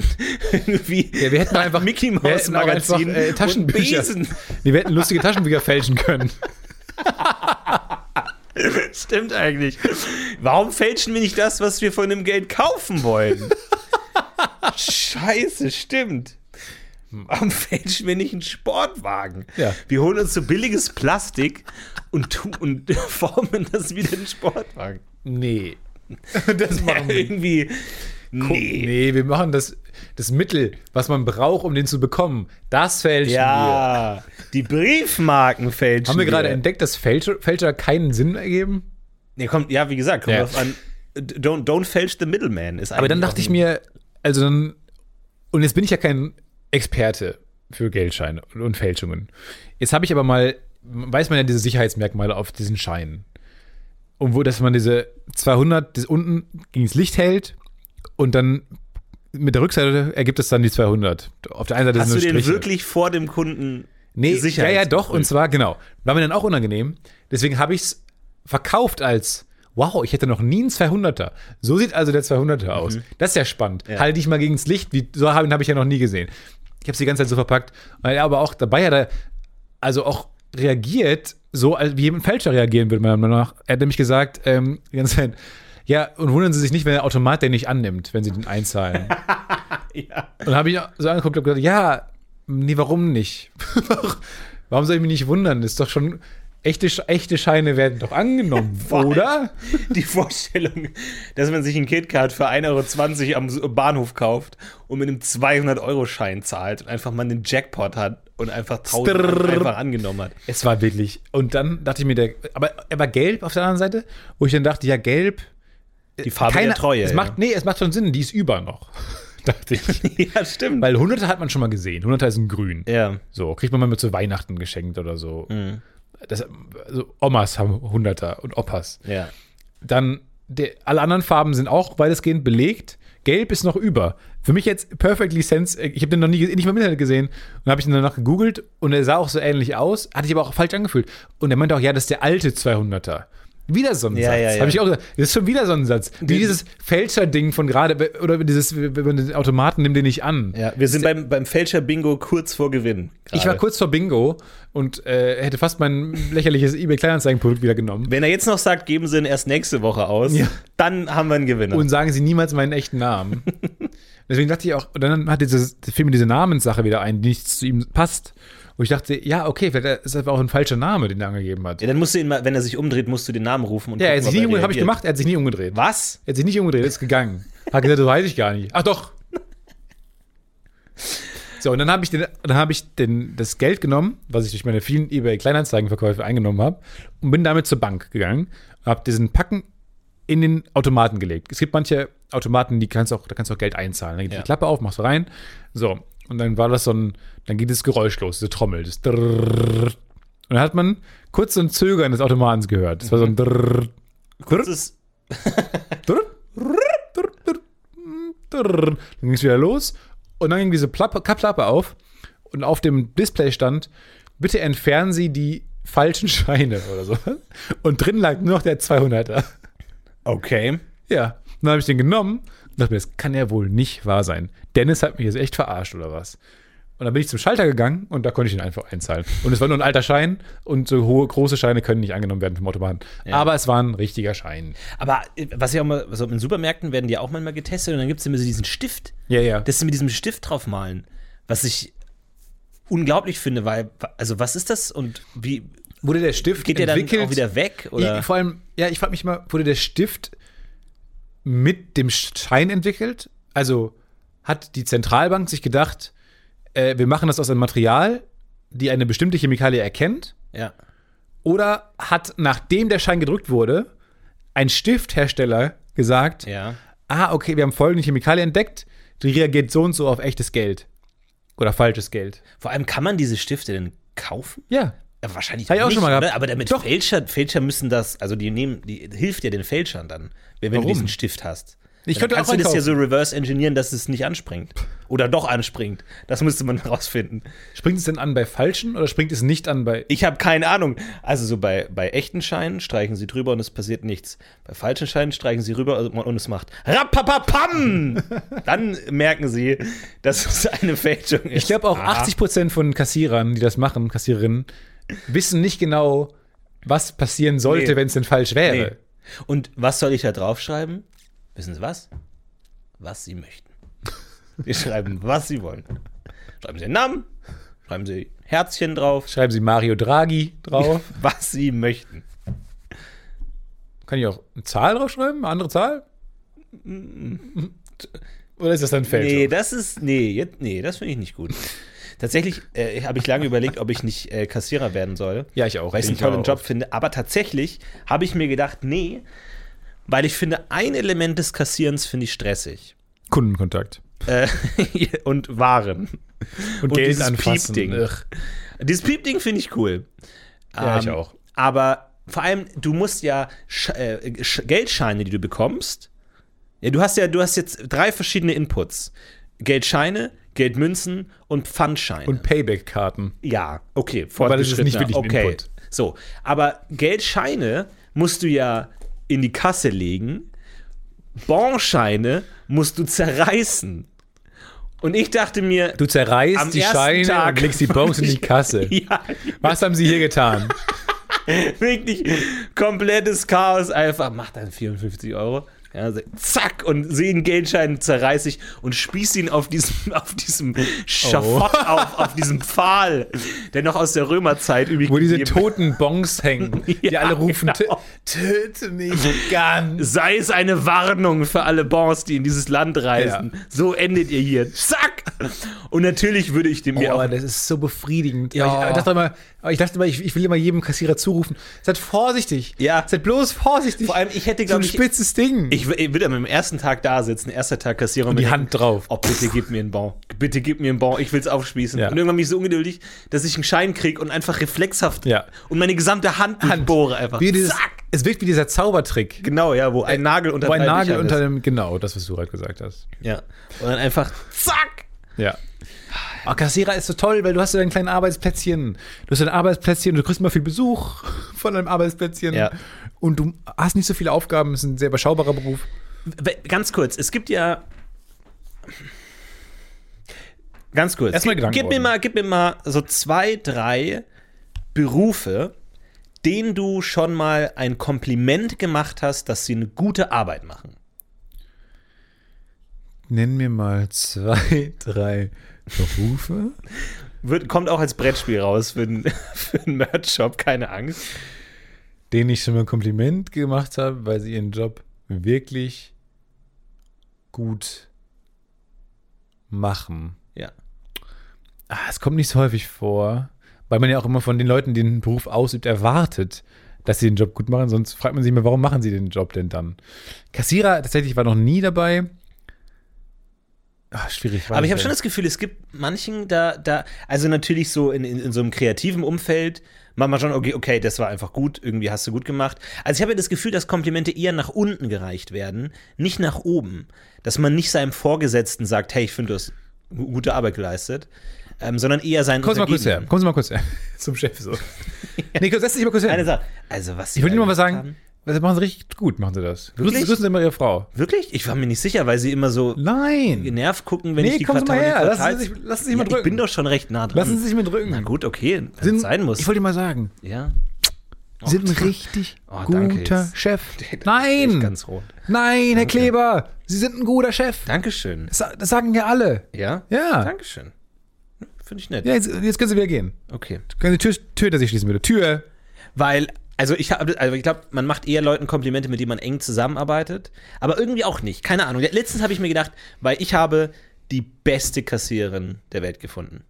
irgendwie Ja, wir hätten einfach Mickey Mouse einfach, Magazin äh, Taschenbücher. Besen. Nee, wir hätten lustige Taschenbücher fälschen können. Stimmt eigentlich. Warum fälschen wir nicht das, was wir von dem Geld kaufen wollen? Scheiße, stimmt. Warum fälschen wir nicht einen Sportwagen? Ja. Wir holen uns so billiges Plastik und, und formen das wieder in einen Sportwagen. Nee. Das machen wir. Irgendwie. Nee. Nee, wir machen das, das Mittel, was man braucht, um den zu bekommen. Das fälschen wir. Ja, die Briefmarken fälschen. Haben wir gerade entdeckt, dass Fälscher, Fälscher keinen Sinn ergeben? Nee, kommt, ja, wie gesagt, kommt Ja. drauf an. Don't, don't fälsch the middleman. Ist Aber dann dachte ich mir, also dann, und jetzt bin ich ja kein Experte für Geldscheine und, Fälschungen. Jetzt habe ich aber mal, weiß man ja diese Sicherheitsmerkmale auf diesen Scheinen. Und wo, dass man diese 200 das unten gegen das Licht hält und dann mit der Rückseite ergibt es dann die 200. Auf der einen Seite Hast du sind nur den Striche. wirklich vor dem Kunden Nee, ja, ja, doch. Und zwar, genau. War mir dann auch unangenehm. Deswegen habe ich es verkauft als, wow, ich hätte noch nie einen 200er. So sieht also der 200er aus. Das ist ja spannend. Ja. Halte ich mal gegen das Licht. Wie, so habe hab ich ja noch nie gesehen. Ich habe es die ganze Zeit so verpackt. Weil er aber auch dabei hat er also auch reagiert, so als wie ein Fälscher reagieren würde, meiner Meinung nach. Er hat nämlich gesagt, ähm, die ganze Zeit, ja, und wundern Sie sich nicht, wenn der Automat den nicht annimmt, wenn Sie den einzahlen. Ja. Und dann habe ich so angeguckt und gesagt, ja, nee, warum nicht? warum soll ich mich nicht wundern? Ist doch schon, echte, echte Scheine werden doch angenommen, oder? Die Vorstellung, dass man sich ein KitKat für 1,20 Euro am Bahnhof kauft und mit einem 200-Euro-Schein zahlt und einfach mal einen Jackpot hat und einfach 1000 Euro Strrrr. einfach angenommen hat. Es war wirklich. Und dann dachte ich mir, der, aber er war gelb auf der anderen Seite, wo ich dann dachte, ja, gelb. Die Farbe der Treue. Es ja. macht, nee, es macht schon Sinn, die ist über noch. dachte ich. ja, stimmt. Weil 100er hat man schon mal gesehen. 100er ist ein Grün. ja. So, kriegt man mal mit zu Weihnachten geschenkt oder so. Mhm. Das, also Omas haben 100er und Opas. Ja. Dann der, alle anderen Farben sind auch weitestgehend belegt. Gelb ist noch über. Für mich jetzt perfectly sense. Ich habe den noch nie, nicht mal im Internet gesehen. Und habe ich ihn danach gegoogelt und er sah auch so ähnlich aus. Hatte ich aber auch falsch angefühlt. Und er meinte auch, ja, das ist der alte 200er. Wieder so ein Ja, Satz. ja, ja. Habe ich auch gesagt. Das ist schon wieder so ein Satz. Wie dieses Fälscher-Ding von gerade, oder dieses, wenn man den Automaten nimmt den nicht an. ja. Wir sind beim, beim Fälscher-Bingo kurz vor Gewinn. Ich war kurz vor Bingo und äh, hätte fast mein lächerliches eBay Kleinanzeigenprodukt wieder genommen. Wenn er jetzt noch sagt, geben Sie ihn erst nächste Woche aus, Ja. dann haben wir einen Gewinner. Und sagen sie niemals meinen echten Namen. Deswegen dachte ich auch, und dann hat dieses, der Film diese Namenssache wieder ein, die nichts zu ihm passt. Wo ich dachte, ja, okay, vielleicht ist das auch ein falscher Name, den er angegeben hat. ja, dann musst du ihn mal, wenn er sich umdreht, musst du den Namen rufen und Ja, er hat sich nie umgedreht, habe ich gemacht, er hat sich nie umgedreht. Was? Er hat sich nicht umgedreht, ist gegangen. Hat gesagt, das weiß ich gar nicht. Ach doch. So, und dann habe ich, den, dann hab ich den, das Geld genommen, was ich durch meine vielen eBay-Kleinanzeigenverkäufe eingenommen habe, und bin damit zur Bank gegangen, habe diesen Packen in den Automaten gelegt. Es gibt manche Automaten, die kannst auch, da kannst du auch Geld einzahlen. Dann geht Ja. die Klappe auf, machst du rein. So. Und dann war das so ein, dann geht das Geräusch los, diese Trommel. Das Drrrr. und dann hat man kurz so ein Zögern des Automatens gehört. Das war so ein Drrrr. Kurzes, Dann ging es wieder los und dann ging diese Plappe, auf und auf dem Display stand, bitte entfernen Sie die falschen Scheine oder so. Und drin lag nur noch der 200er. okay. Ja, dann habe ich den genommen und dachte mir, das kann ja wohl nicht wahr sein. Dennis hat mich jetzt echt verarscht oder was. Und dann bin ich zum Schalter gegangen und da konnte ich ihn einfach einzahlen. Und es war nur ein alter Schein und so hohe, große Scheine können nicht angenommen werden vom Automaten. Aber es war ein richtiger Schein. Aber äh, was ja auch mal, so in Supermärkten werden die auch manchmal getestet und dann gibt es immer so diesen Stift. Ja, ja. dass sie mit diesem Stift draufmalen. Was ich unglaublich finde, weil, also was ist das und wie wurde der Stift geht der dann auch wieder weg? Oder? Ja, vor allem, ja, ich frage mich mal, wurde der Stift mit dem Schein entwickelt? Also hat die Zentralbank sich gedacht, äh, wir machen das aus einem Material, die eine bestimmte Chemikalie erkennt? ja. Oder hat, nachdem der Schein gedrückt wurde, ein Stifthersteller gesagt, Ja. ah, okay, wir haben folgende Chemikalie entdeckt, die reagiert so und so auf echtes Geld. Oder falsches Geld. Vor allem kann man diese Stifte denn kaufen? Ja. Ja, wahrscheinlich Hab ich auch nicht, schon mal oder? Aber damit Doch. Fälscher, Fälscher müssen das, also die nehmen, die hilft ja den Fälschern dann, wenn wenn du Warum? diesen Stift hast. Ich könnte kannst auch du das ja so reverse engineeren, dass es nicht anspringt. Oder doch anspringt. Das müsste man rausfinden. Springt es denn an bei falschen oder springt es nicht an bei. Ich habe keine Ahnung. Also so bei, bei echten Scheinen streichen sie drüber und es passiert nichts. Bei falschen Scheinen streichen sie rüber und es macht Rappapapam! Dann merken sie, dass es eine Fälschung ist. Ich glaube auch Ah. 80% von Kassierern, die das machen, Kassiererinnen, wissen nicht genau, was passieren sollte, Nee. wenn es denn falsch wäre. Nee. Und was soll ich da draufschreiben? Wissen Sie was? Was Sie möchten. Wir schreiben, was Sie wollen. Schreiben Sie den Namen, schreiben Sie Herzchen drauf, Schreiben Sie Mario Draghi drauf. was Sie möchten. Kann ich auch eine Zahl draufschreiben? Eine andere Zahl? Oder ist das dann Fälschung? Nee, das ist, nee, jetzt, nee, das finde ich nicht gut. Tatsächlich äh, habe ich lange überlegt, ob ich nicht äh, Kassierer werden soll. Ja, ich auch. Weil ich einen tollen Job finde. Aber tatsächlich habe ich mir gedacht, nee, weil ich finde, ein Element des Kassierens finde ich stressig. Kundenkontakt. Äh, und Waren. Und, Und Geld dieses anfassen. Piepding. Dieses Piepding finde ich cool. Ja, ich Ähm, auch. Aber vor allem, du musst ja Sch äh, Sch Geldscheine, die du bekommst. Ja, du hast ja, du hast jetzt drei verschiedene Inputs: Geldscheine, Geldmünzen und Pfandscheine. Und Payback-Karten. ja, okay, Aber das ist nicht fortgeschrittener, okay. Input. So, aber Geldscheine musst du ja in die Kasse legen. Bonscheine musst du zerreißen. Und ich dachte mir, Du zerreißt die Scheine Tag- und legst die Bons in die Kasse. ja, Was haben Sie hier getan? wirklich komplettes Chaos einfach. Mach dann 54 Euro. Ja, so, zack, und sehe einen Geldschein, zerreiß ich und spieß ihn auf diesem, auf diesem Schafott Oh. auf, auf diesem Pfahl, der noch aus der Römerzeit übrig Wo diese toten Bons hängen, die Ja, alle rufen, genau. "Tö- töte mich ganz. Sei es eine Warnung für alle Bons, die in dieses Land reisen. Ja. So endet ihr hier. Zack! Und natürlich würde ich dem mir Oh, auch. das ist so befriedigend. Ja. Ich, ich dachte immer, ich, dachte immer ich, ich will immer jedem Kassierer zurufen, seid vorsichtig. Ja. Seid bloß vorsichtig. Vor allem, ich hätte, so glaub ein ich- spitzes Ding. Ich, ich würde am ersten Tag da sitzen, erster Tag Kassierer Und die Hand drauf. Oh, bitte gib mir einen Bon. Bitte gib mir einen Bon. Ich will es aufspießen. Ja. Und irgendwann bin ich so ungeduldig, dass ich einen Schein kriege und einfach reflexhaft Ja. und meine gesamte Hand, durchbohre einfach. wie dieses, Zack! es wirkt wie dieser Zaubertrick. Genau, ja, wo ein Nagel unter Wo ein Nagel unter dem, genau, das, was du gerade gesagt hast. Ja. Und dann einfach zack! Ja. Oh, Kassierer ist so toll, weil du hast ja dein kleines Arbeitsplätzchen. Du hast dein Arbeitsplätzchen und du kriegst immer viel Besuch von deinem Arbeitsplätzchen. Ja. Und du hast nicht so viele Aufgaben, es ist ein sehr überschaubarer Beruf. Ganz kurz, es gibt ja. Ganz kurz. Erstmal gib, Gedanken gib, mir ordnen. mal, gib mir mal so zwei, drei Berufe, denen du schon mal ein Kompliment gemacht hast, dass sie eine gute Arbeit machen. Nenn mir mal zwei, drei Berufe. Wird, kommt auch als Brettspiel raus für einen für einen Merch-Shop, keine Angst. denen ich schon mal ein Kompliment gemacht habe, weil sie ihren Job wirklich gut machen. Ja. Ah, es kommt nicht so häufig vor, weil man ja auch immer von den Leuten, die den Beruf ausübt, erwartet, dass sie den Job gut machen. Sonst fragt man sich immer, warum machen sie den Job denn dann? Kassierer tatsächlich war noch nie dabei. Ach, schwierig. Aber ich habe schon das Gefühl, es gibt manchen da, da also natürlich so in, in, in so einem kreativen Umfeld, macht man schon, okay, okay, das war einfach gut, irgendwie hast du gut gemacht. Also ich habe ja das Gefühl, dass Komplimente eher nach unten gereicht werden, nicht nach oben. Dass man nicht seinem Vorgesetzten sagt, hey, ich finde, du hast gu- gute Arbeit geleistet, ähm, sondern eher seinen Kommen Sie mal kurz her. Kommen Sie mal kurz her. Zum Chef so. nee, setz dich mal kurz her. Eine Sache, also was Sie ich wollte da nur mal was sagen. haben- Das machen Sie richtig gut, machen Sie das. Grüßen, Wirklich? grüßen Sie mal Ihre Frau. Wirklich? Ich war mir nicht sicher, weil Sie immer so Nein. genervt gucken, wenn Nee, ich die kommen Sie mal Quartal- her. Lassen Sie sich- lassen Sie sich mal ja, drücken. Ich bin doch schon recht nah dran. Lassen Sie sich mir drücken. Na gut, okay, wenn es sein muss. Ich wollte mal sagen, ja. Sie sind ein richtig Oh, danke, guter Chef. Nein. ganz rot. Nein, Herr Kleber. Sie sind ein guter Chef. Dankeschön. Das, das sagen ja alle. Ja? Ja. Dankeschön. Finde ich nett. Ja, jetzt, jetzt können Sie wieder gehen. Okay. Können Sie die Tür, Tür hinter sich schließen, bitte. Tür. Weil, also ich habe, also ich glaube, man macht eher Leuten Komplimente, mit denen man eng zusammenarbeitet, aber irgendwie auch nicht. Keine Ahnung. Letztens habe ich mir gedacht, weil ich habe die beste Kassiererin der Welt gefunden.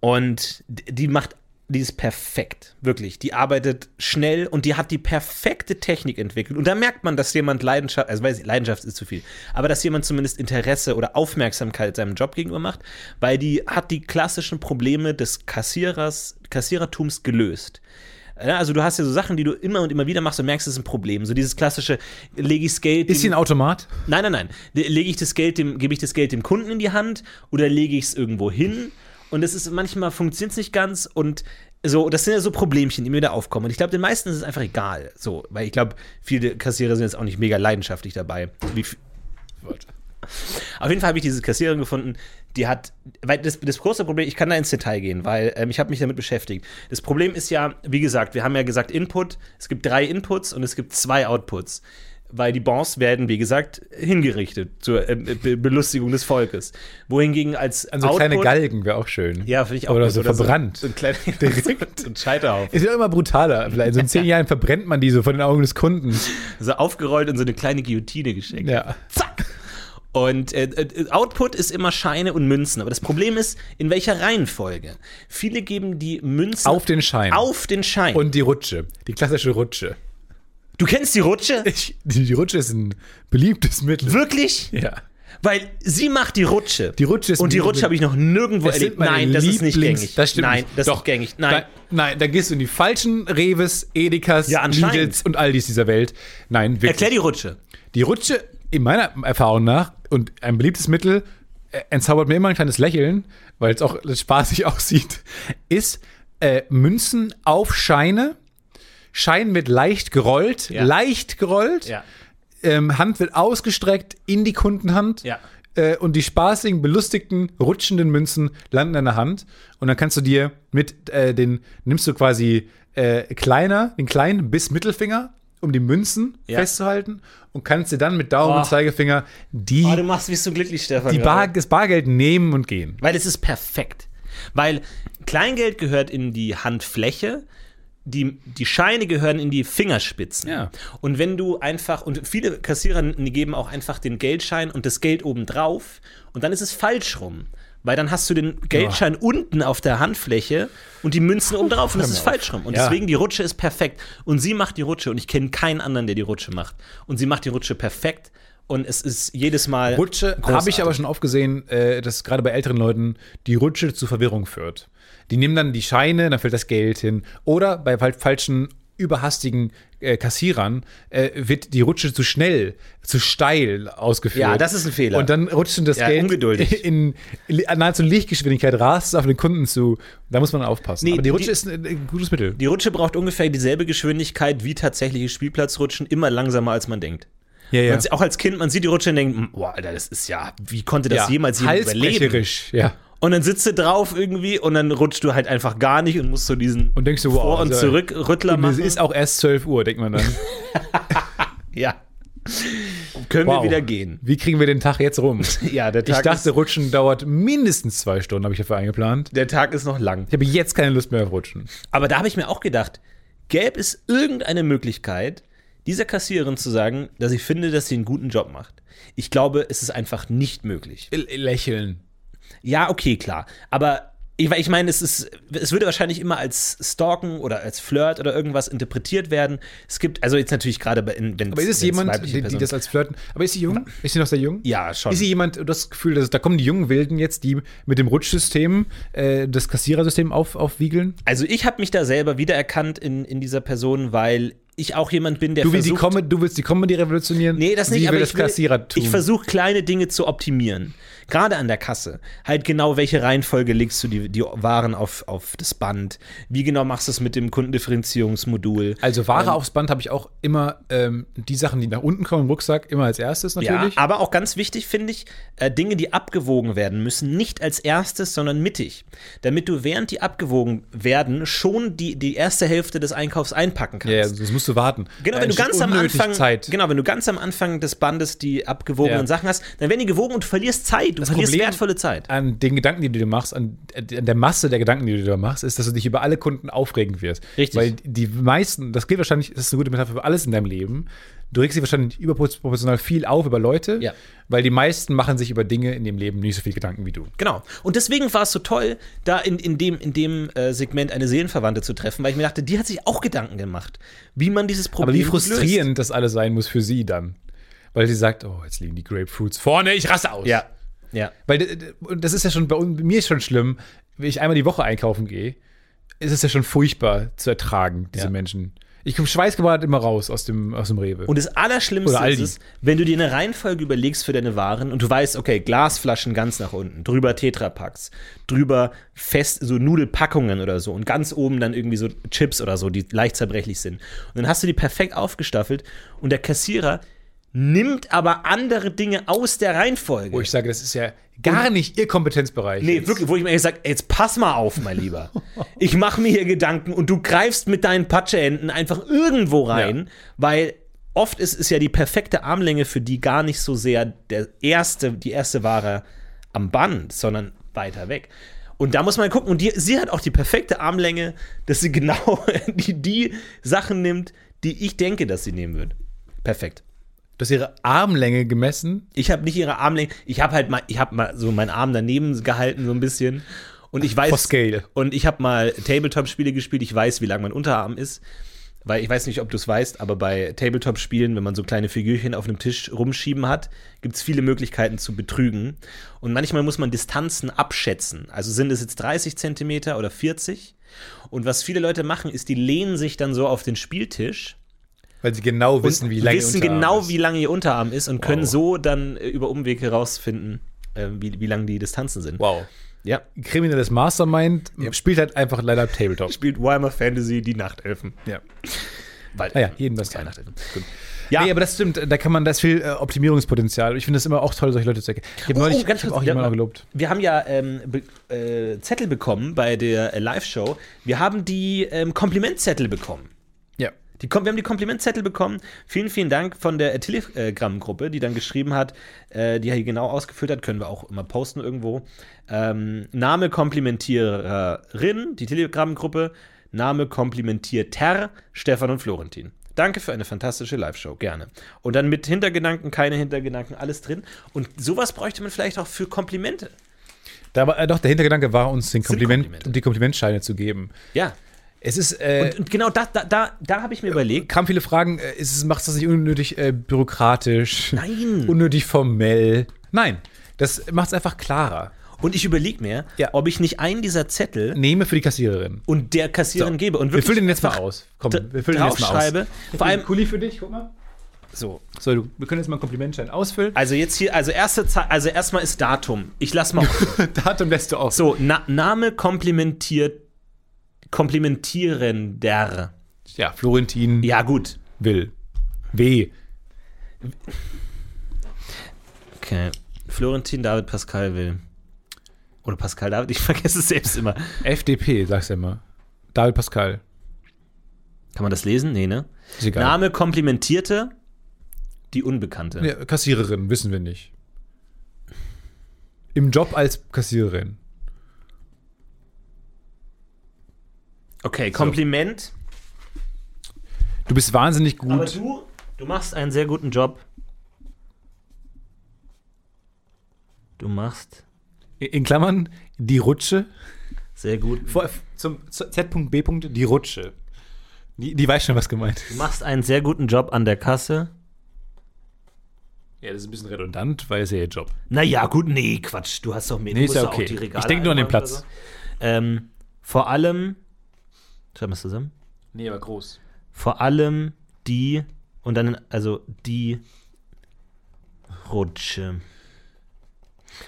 Und die macht, die ist perfekt, wirklich. Die arbeitet schnell und die hat die perfekte Technik entwickelt. Und da merkt man, dass jemand Leidenschaft, also weiß ich, Leidenschaft ist zu viel, aber dass jemand zumindest Interesse oder Aufmerksamkeit seinem Job gegenüber macht, weil die hat die klassischen Probleme des Kassierers, Kassierertums gelöst. Also du hast ja so Sachen, die du immer und immer wieder machst und merkst, es ist ein Problem. So dieses klassische, lege ich das Geld. Ist hier ein Automat? Nein, nein, nein. Lege ich das Geld dem, gebe ich das Geld dem Kunden in die Hand oder lege ich es irgendwo hin? Und das ist manchmal funktioniert es nicht ganz und so, das sind ja so Problemchen, die mir da aufkommen. Und ich glaube, den meisten ist es einfach egal. So, weil ich glaube, viele Kassierer sind jetzt auch nicht mega leidenschaftlich dabei. Wie, auf jeden Fall habe ich diese Kassiererin gefunden, die hat, weil das, das große Problem, ich kann da ins Detail gehen, weil ähm, ich habe mich damit beschäftigt. Das Problem ist ja, wie gesagt, wir haben ja gesagt Input, es gibt drei Inputs und es gibt zwei Outputs. Weil die Bons werden, wie gesagt, hingerichtet zur äh, Be Belustigung des Volkes. Wohingegen als An so kleine Galgen wäre auch schön. ja, finde ich auch Oder gut. so verbrannt. So, ein kleiner so ein Scheiterhaufen. Ist ja immer brutaler. Vielleicht so in zehn Jahren verbrennt man die so vor den Augen des Kunden. So aufgerollt und so eine kleine Guillotine geschenkt. Ja. Zack! Und äh, äh, Output ist immer Scheine und Münzen. Aber das Problem ist, in welcher Reihenfolge? Viele geben die Münzen Auf den Schein. auf den Schein. Und die Rutsche. Die klassische Rutsche. Du kennst die Rutsche? Ich, die, Rutsche ist ein beliebtes Mittel. Wirklich? Ja. Weil sie macht die Rutsche. Die Rutsche ist Und die Rutsche habe ich noch nirgendwo erlebt. Nein, das ist nicht Lieblings- gängig. Das stimmt Nein, das Doch. ist nicht gängig. Nein. Da, nein, da gehst du in die falschen Reves, Edekas, Ja. Lidls und Aldis dieser Welt. Nein, wirklich. Erklär die Rutsche. Die Rutsche, in meiner Erfahrung nach, und ein beliebtes Mittel, äh, entzaubert mir immer ein kleines Lächeln, weil es auch spaßig aussieht, ist äh, Münzen auf Scheine. Schein wird leicht gerollt, Ja. leicht gerollt. Ja. Ähm, Hand wird ausgestreckt in die Kundenhand. Ja. Äh, und die spaßigen, belustigten, rutschenden Münzen landen in der Hand. Und dann kannst du dir mit äh, den, nimmst du quasi äh, kleiner, den kleinen bis Mittelfinger, um die Münzen Ja. festzuhalten und kannst dir dann mit Daumen Oh. und Zeigefinger die, Oh, du machst mich so glücklich, Stefan. die. Bar, das Bargeld nehmen und gehen. Weil es ist perfekt. Weil Kleingeld gehört in die Handfläche, die, die Scheine gehören in die Fingerspitzen. Ja. Und wenn du einfach, und viele Kassierer geben auch einfach den Geldschein und das Geld oben drauf und dann ist es falsch rum. Weil dann hast du den Geldschein unten auf der Handfläche und die Münzen oben drauf und das ist falsch rum. Und Ja. deswegen die Rutsche ist perfekt. Und sie macht die Rutsche und ich kenne keinen anderen, der die Rutsche macht. Und sie macht die Rutsche perfekt und es ist jedes Mal. Rutsche habe ich aber schon oft gesehen, äh, dass gerade bei älteren Leuten die Rutsche zu Verwirrung führt. Die nehmen dann die Scheine, dann fällt das Geld hin. Oder bei fal- falschen, überhastigen äh, Kassierern äh, wird die Rutsche zu schnell, zu steil ausgeführt. Ja, das ist ein Fehler. Und dann rutscht das Ja, Geld ungeduldig. in, in nahezu Lichtgeschwindigkeit, rast es auf den Kunden zu. Da muss man aufpassen. Nee, Aber die Rutsche die- ist ein, ein gutes Mittel. Die Rutsche braucht ungefähr dieselbe Geschwindigkeit wie tatsächliche Spielplatzrutschen, immer langsamer als man denkt. Ja, Man, auch als Kind, man sieht die Rutsche und denkt, boah, Alter, das ist ja, wie konnte das Ja, jemals jemand überleben? ja. Und dann sitzt du drauf irgendwie und dann rutschst du halt einfach gar nicht und musst so diesen Und denkst du, wow, Vor- und also- zurück Rüttler Und es machen. ist auch erst 12 Uhr, denkt man dann. ja. Können Wow. wir wieder gehen. Wie kriegen wir den Tag jetzt rum? Ja, der Ich Tag, dachte, ist, Rutschen dauert mindestens zwei Stunden, habe ich dafür eingeplant. der Tag ist noch lang. Ich habe jetzt keine Lust mehr auf Rutschen. Aber da habe ich mir auch gedacht, gäbe es irgendeine Möglichkeit, dieser Kassiererin zu sagen, dass ich finde, dass sie einen guten Job macht. Ich glaube, es ist einfach nicht möglich. L lächeln. Ja, okay, klar. Aber Ich, ich meine, es ist, es würde wahrscheinlich immer als Stalken oder als Flirt oder irgendwas interpretiert werden. Es gibt, also jetzt natürlich gerade, wenn Aber ist es jemand, die, die das als Flirten. Aber ist sie jung? Ist sie noch sehr jung? Ja, schon. Ist sie jemand, du hast das Gefühl, dass da kommen die jungen Wilden jetzt, die mit dem Rutschsystem äh, das Kassierersystem auf, aufwiegeln? Also ich habe mich da selber wiedererkannt in, in dieser Person, weil ich auch jemand bin, der Du, willst die versucht, Com du willst die Comedy revolutionieren? Nee, das nicht, aber das ich, will, ich versuche kleine Dinge zu optimieren. Gerade an der Kasse. Halt genau, welche Reihenfolge legst du die, die Waren auf, auf das Band? Wie genau machst du es mit dem Kundendifferenzierungsmodul? Also Ware Ähm, aufs Band habe ich auch immer ähm, die Sachen, die nach unten kommen im Rucksack, immer als erstes natürlich. Ja, aber auch ganz wichtig finde ich, äh, Dinge, die abgewogen werden müssen, nicht als erstes, sondern mittig. Damit du während die abgewogen werden schon die, die erste Hälfte des Einkaufs einpacken kannst. ja, das musst du warten. Genau, wenn du entsteht ganz am Anfang, Zeit. genau, wenn du ganz am Anfang des Bandes die abgewogenen Ja. Sachen hast, dann werden die gewogen und du verlierst Zeit, du verlierst Problem- wertvolle Zeit. an den Gedanken, die du dir machst, an, an der Masse der Gedanken, die du dir machst, ist, dass du dich über alle Kunden aufregen wirst. Richtig. Weil die meisten, das gilt wahrscheinlich, das ist eine gute Metapher für alles in deinem Leben. Du regst dich wahrscheinlich überproportional viel auf über Leute, Ja. weil die meisten machen sich über Dinge in dem Leben nicht so viel Gedanken wie du. Genau. Und deswegen war es so toll, da in, in dem, in dem äh, Segment eine Seelenverwandte zu treffen, weil ich mir dachte, die hat sich auch Gedanken gemacht, wie man dieses Problem Aber wie löst. frustrierend das alles sein muss für sie dann. Weil sie sagt, oh, jetzt liegen die Grapefruits vorne, ich raste aus. Ja, ja. Weil das ist ja schon bei mir ist schon schlimm, wenn ich einmal die Woche einkaufen gehe, ist es ja schon furchtbar zu ertragen, diese Ja. Menschen. Ich komme schweißgebadet immer raus aus dem, aus dem Rewe. Und das Allerschlimmste ist es, wenn du dir eine Reihenfolge überlegst für deine Waren und du weißt, okay, Glasflaschen ganz nach unten, drüber Tetrapacks, drüber fest so Nudelpackungen oder so und ganz oben dann irgendwie so Chips oder so, die leicht zerbrechlich sind. Und dann hast du die perfekt aufgestaffelt und der Kassierer nimmt aber andere Dinge aus der Reihenfolge. wo ich sage, das ist ja gar nicht ihr Kompetenzbereich. Nee, Jetzt. wirklich, wo ich mir ehrlich sage, jetzt pass mal auf, mein Lieber. Ich mache mir hier Gedanken und du greifst mit deinen Patschehänden einfach irgendwo rein, Ja. weil oft ist es ja die perfekte Armlänge für die gar nicht so sehr der erste, die erste Ware am Band, sondern weiter weg. Und da muss man gucken, und die, sie hat auch die perfekte Armlänge, dass sie genau die, die Sachen nimmt, die ich denke, dass sie nehmen wird. Perfekt. Du hast ihre Armlänge gemessen. Ich habe nicht ihre Armlänge. Ich habe halt mal, ich habe mal so meinen Arm daneben gehalten so ein bisschen und ich weiß scale. und ich habe mal Tabletop-Spiele gespielt. Ich weiß, wie lang mein Unterarm ist, weil ich weiß nicht, ob du es weißt, aber bei Tabletop-Spielen, wenn man so kleine Figürchen auf einem Tisch rumschieben hat, gibt es viele Möglichkeiten zu betrügen und manchmal muss man Distanzen abschätzen. Also sind es jetzt 30 Zentimeter oder 40? Und was viele Leute machen, ist, die lehnen sich dann so auf den Spieltisch Weil sie genau wissen, wie lange ihr wissen Unterarm genau, ist. wie lange ihr Unterarm ist und können Wow. so dann äh, über Umwege herausfinden, äh, wie, wie lang die Distanzen sind. Wow. Ja. Kriminelles Mastermind spielt halt einfach leider Tabletop. Spielt Warhammer Fantasy die Nachtelfen. Ja. Weil, Naja, jeden das Zwei sein. Nachtelfen. Gut. Ja. Nee, aber das stimmt, da kann man, da ist viel äh, Optimierungspotenzial. Ich finde es immer auch toll, solche Leute zu erkennen. Ich habe Oh, neulich oh, ganz ich hab kurz, auch wir jemanden haben- gelobt. Wir haben ja ähm, be äh, Zettel bekommen bei der äh, Live-Show. Wir haben die ähm, Komplimentzettel bekommen. Die, wir haben die Komplimentzettel bekommen. Vielen, vielen Dank von der Telegram-Gruppe, die dann geschrieben hat, äh, die hier genau ausgefüllt hat. Können wir auch immer posten irgendwo. Ähm, Name Komplimentiererin, die Telegram-Gruppe. Name Komplimentierter, Stefan und Florentin. Danke für eine fantastische Live-Show, gerne. Und dann mit Hintergedanken, keine Hintergedanken, alles drin. Und sowas bräuchte man vielleicht auch für Komplimente. Da äh, doch, der Hintergedanke war, uns den Kompliment, Komplimente. die Komplimentscheine zu geben. Ja. Es ist, äh, Und, und genau da, da, da, da habe ich mir überlegt, kamen viele Fragen, äh, ist es, macht das nicht unnötig äh, bürokratisch? Nein. Unnötig formell? Nein. Das macht es einfach klarer. und ich überlege mir, Ja. ob ich nicht einen dieser Zettel Nehme für die Kassiererin. und der Kassiererin So, gebe und Wir wirklich füllen den jetzt mal aus. Komm, wir füllen den jetzt mal aus. draufschreibe. Vor allem, Kuli für dich, guck mal. so. So, du, wir können jetzt mal einen Komplimentschein ausfüllen. Also jetzt hier, also erste Zeit, also erstmal ist Datum. Ich lass mal. Datum lässt du auch. so, Na, Name komplimentiert, komplementierender. Ja, Florentin Ja, gut. will. W. Okay. Florentin David Pascal will. Oder Pascal David, ich vergesse es selbst immer. FDP, sagst du immer. David Pascal. Kann man das lesen? Nee, ne? Ist egal. Name komplimentierte, die Unbekannte. Ja, Kassiererin, wissen wir nicht. Im Job als Kassiererin. Okay, Kompliment. Du bist wahnsinnig gut. Aber du, du machst einen sehr guten Job. Du machst In Klammern, die Rutsche. Sehr gut. Vor, zum Z.B. Die Rutsche. Die, die weiß schon, was gemeint Du machst einen sehr guten Job an der Kasse. Ja, das ist ein bisschen redundant, weil es ja ihr Job. Naja, gut, nee, Quatsch. Du hast doch mehr. Nee, ist ja okay. auch die Regale Ich denk nur an den Platz. So. Ähm, vor allem. Schreiben wir es zusammen? Nee, aber groß. Vor allem die. Und dann, also die Rutsche.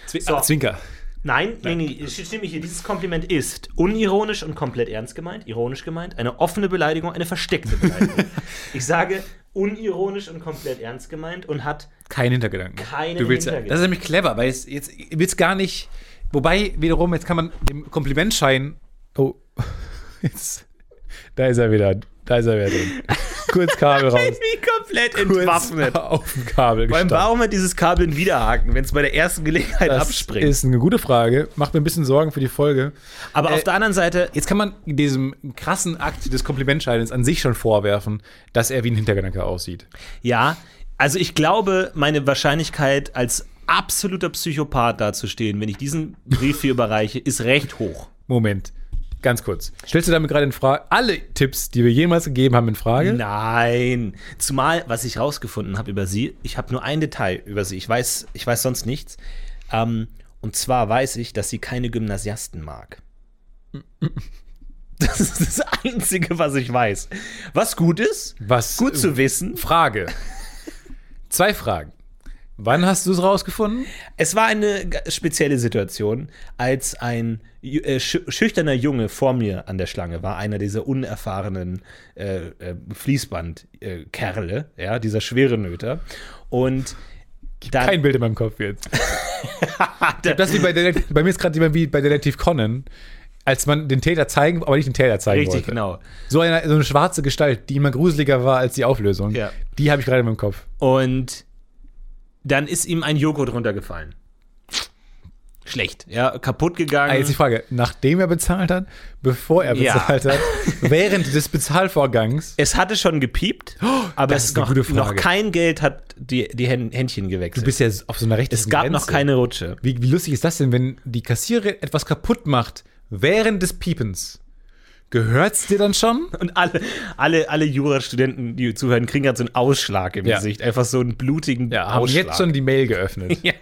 Zwi So. ah, Zwinker. Nein, nee, nee, es steht nämlich hier, dieses Kompliment ist unironisch und komplett ernst gemeint, ironisch gemeint, eine offene Beleidigung, eine versteckte Beleidigung. ich sage unironisch und komplett ernst gemeint und hat Kein Hintergedanken. Keinen du willst, Hintergedanken. Das ist nämlich clever, weil es jetzt willst gar nicht. Wobei, wiederum, jetzt kann man dem Komplimentschein. Oh, jetzt. Da ist er wieder. Da ist er wieder drin. Kurz Kabel raus. wie komplett Kurz auf dem Kabel Beim gestanden. Warum hat dieses Kabel ein Widerhaken, wenn es bei der ersten Gelegenheit Das abspringt? ist eine gute Frage. Macht mir ein bisschen Sorgen für die Folge. Aber äh, auf der anderen Seite, Jetzt kann man diesem krassen Akt des Komplimentscheins an sich schon vorwerfen, dass er wie ein Hintergedanke aussieht. ja, also ich glaube, meine Wahrscheinlichkeit als absoluter Psychopath dazustehen, wenn ich diesen Brief hier überreiche, ist recht hoch. Moment, ganz kurz. Stellst du damit gerade in Frage alle Tipps, die wir jemals gegeben haben, in Frage? Nein. Zumal, was ich rausgefunden habe über sie, ich habe nur ein Detail über sie. Ich weiß, ich weiß sonst nichts. Ähm, und zwar weiß ich, dass sie keine Gymnasiasten mag. Das ist das Einzige, was ich weiß. Was gut ist, Was? gut zu wissen. Frage. Zwei Fragen. Wann hast du es rausgefunden? Es war eine spezielle Situation, als ein äh, schü- schüchterner Junge vor mir an der Schlange war, einer dieser unerfahrenen äh, äh, Fließband-Kerle, ja, dieser schwere Nöter. Und dann, Kein Bild in meinem Kopf jetzt. Das wie bei, bei mir ist gerade wie bei Detektiv Conan, als man den Täter zeigen, aber nicht den Täter zeigen richtig, wollte. genau. So eine, so eine schwarze Gestalt, die immer gruseliger war als die Auflösung. Ja. Die habe ich gerade in meinem Kopf. Und dann ist ihm ein Joghurt runtergefallen. Schlecht, ja, kaputt gegangen. Ah, jetzt die Frage, nachdem er bezahlt hat, bevor er Ja. bezahlt hat, während des Bezahlvorgangs. es hatte schon gepiept, aber das es ist noch, noch kein Geld hat die, die Hän- Händchen gewechselt. Du bist ja auf so einer rechten es gab noch keine Rutsche. Wie, wie lustig ist das denn, wenn die Kassiererin etwas kaputt macht während des Piepens? Gehört's dir dann schon? Und alle, alle, alle Jurastudenten, die zuhören, kriegen gerade so einen Ausschlag im Ja. Gesicht. Einfach so einen blutigen Ja, haben Ausschlag. jetzt schon die Mail geöffnet. ja.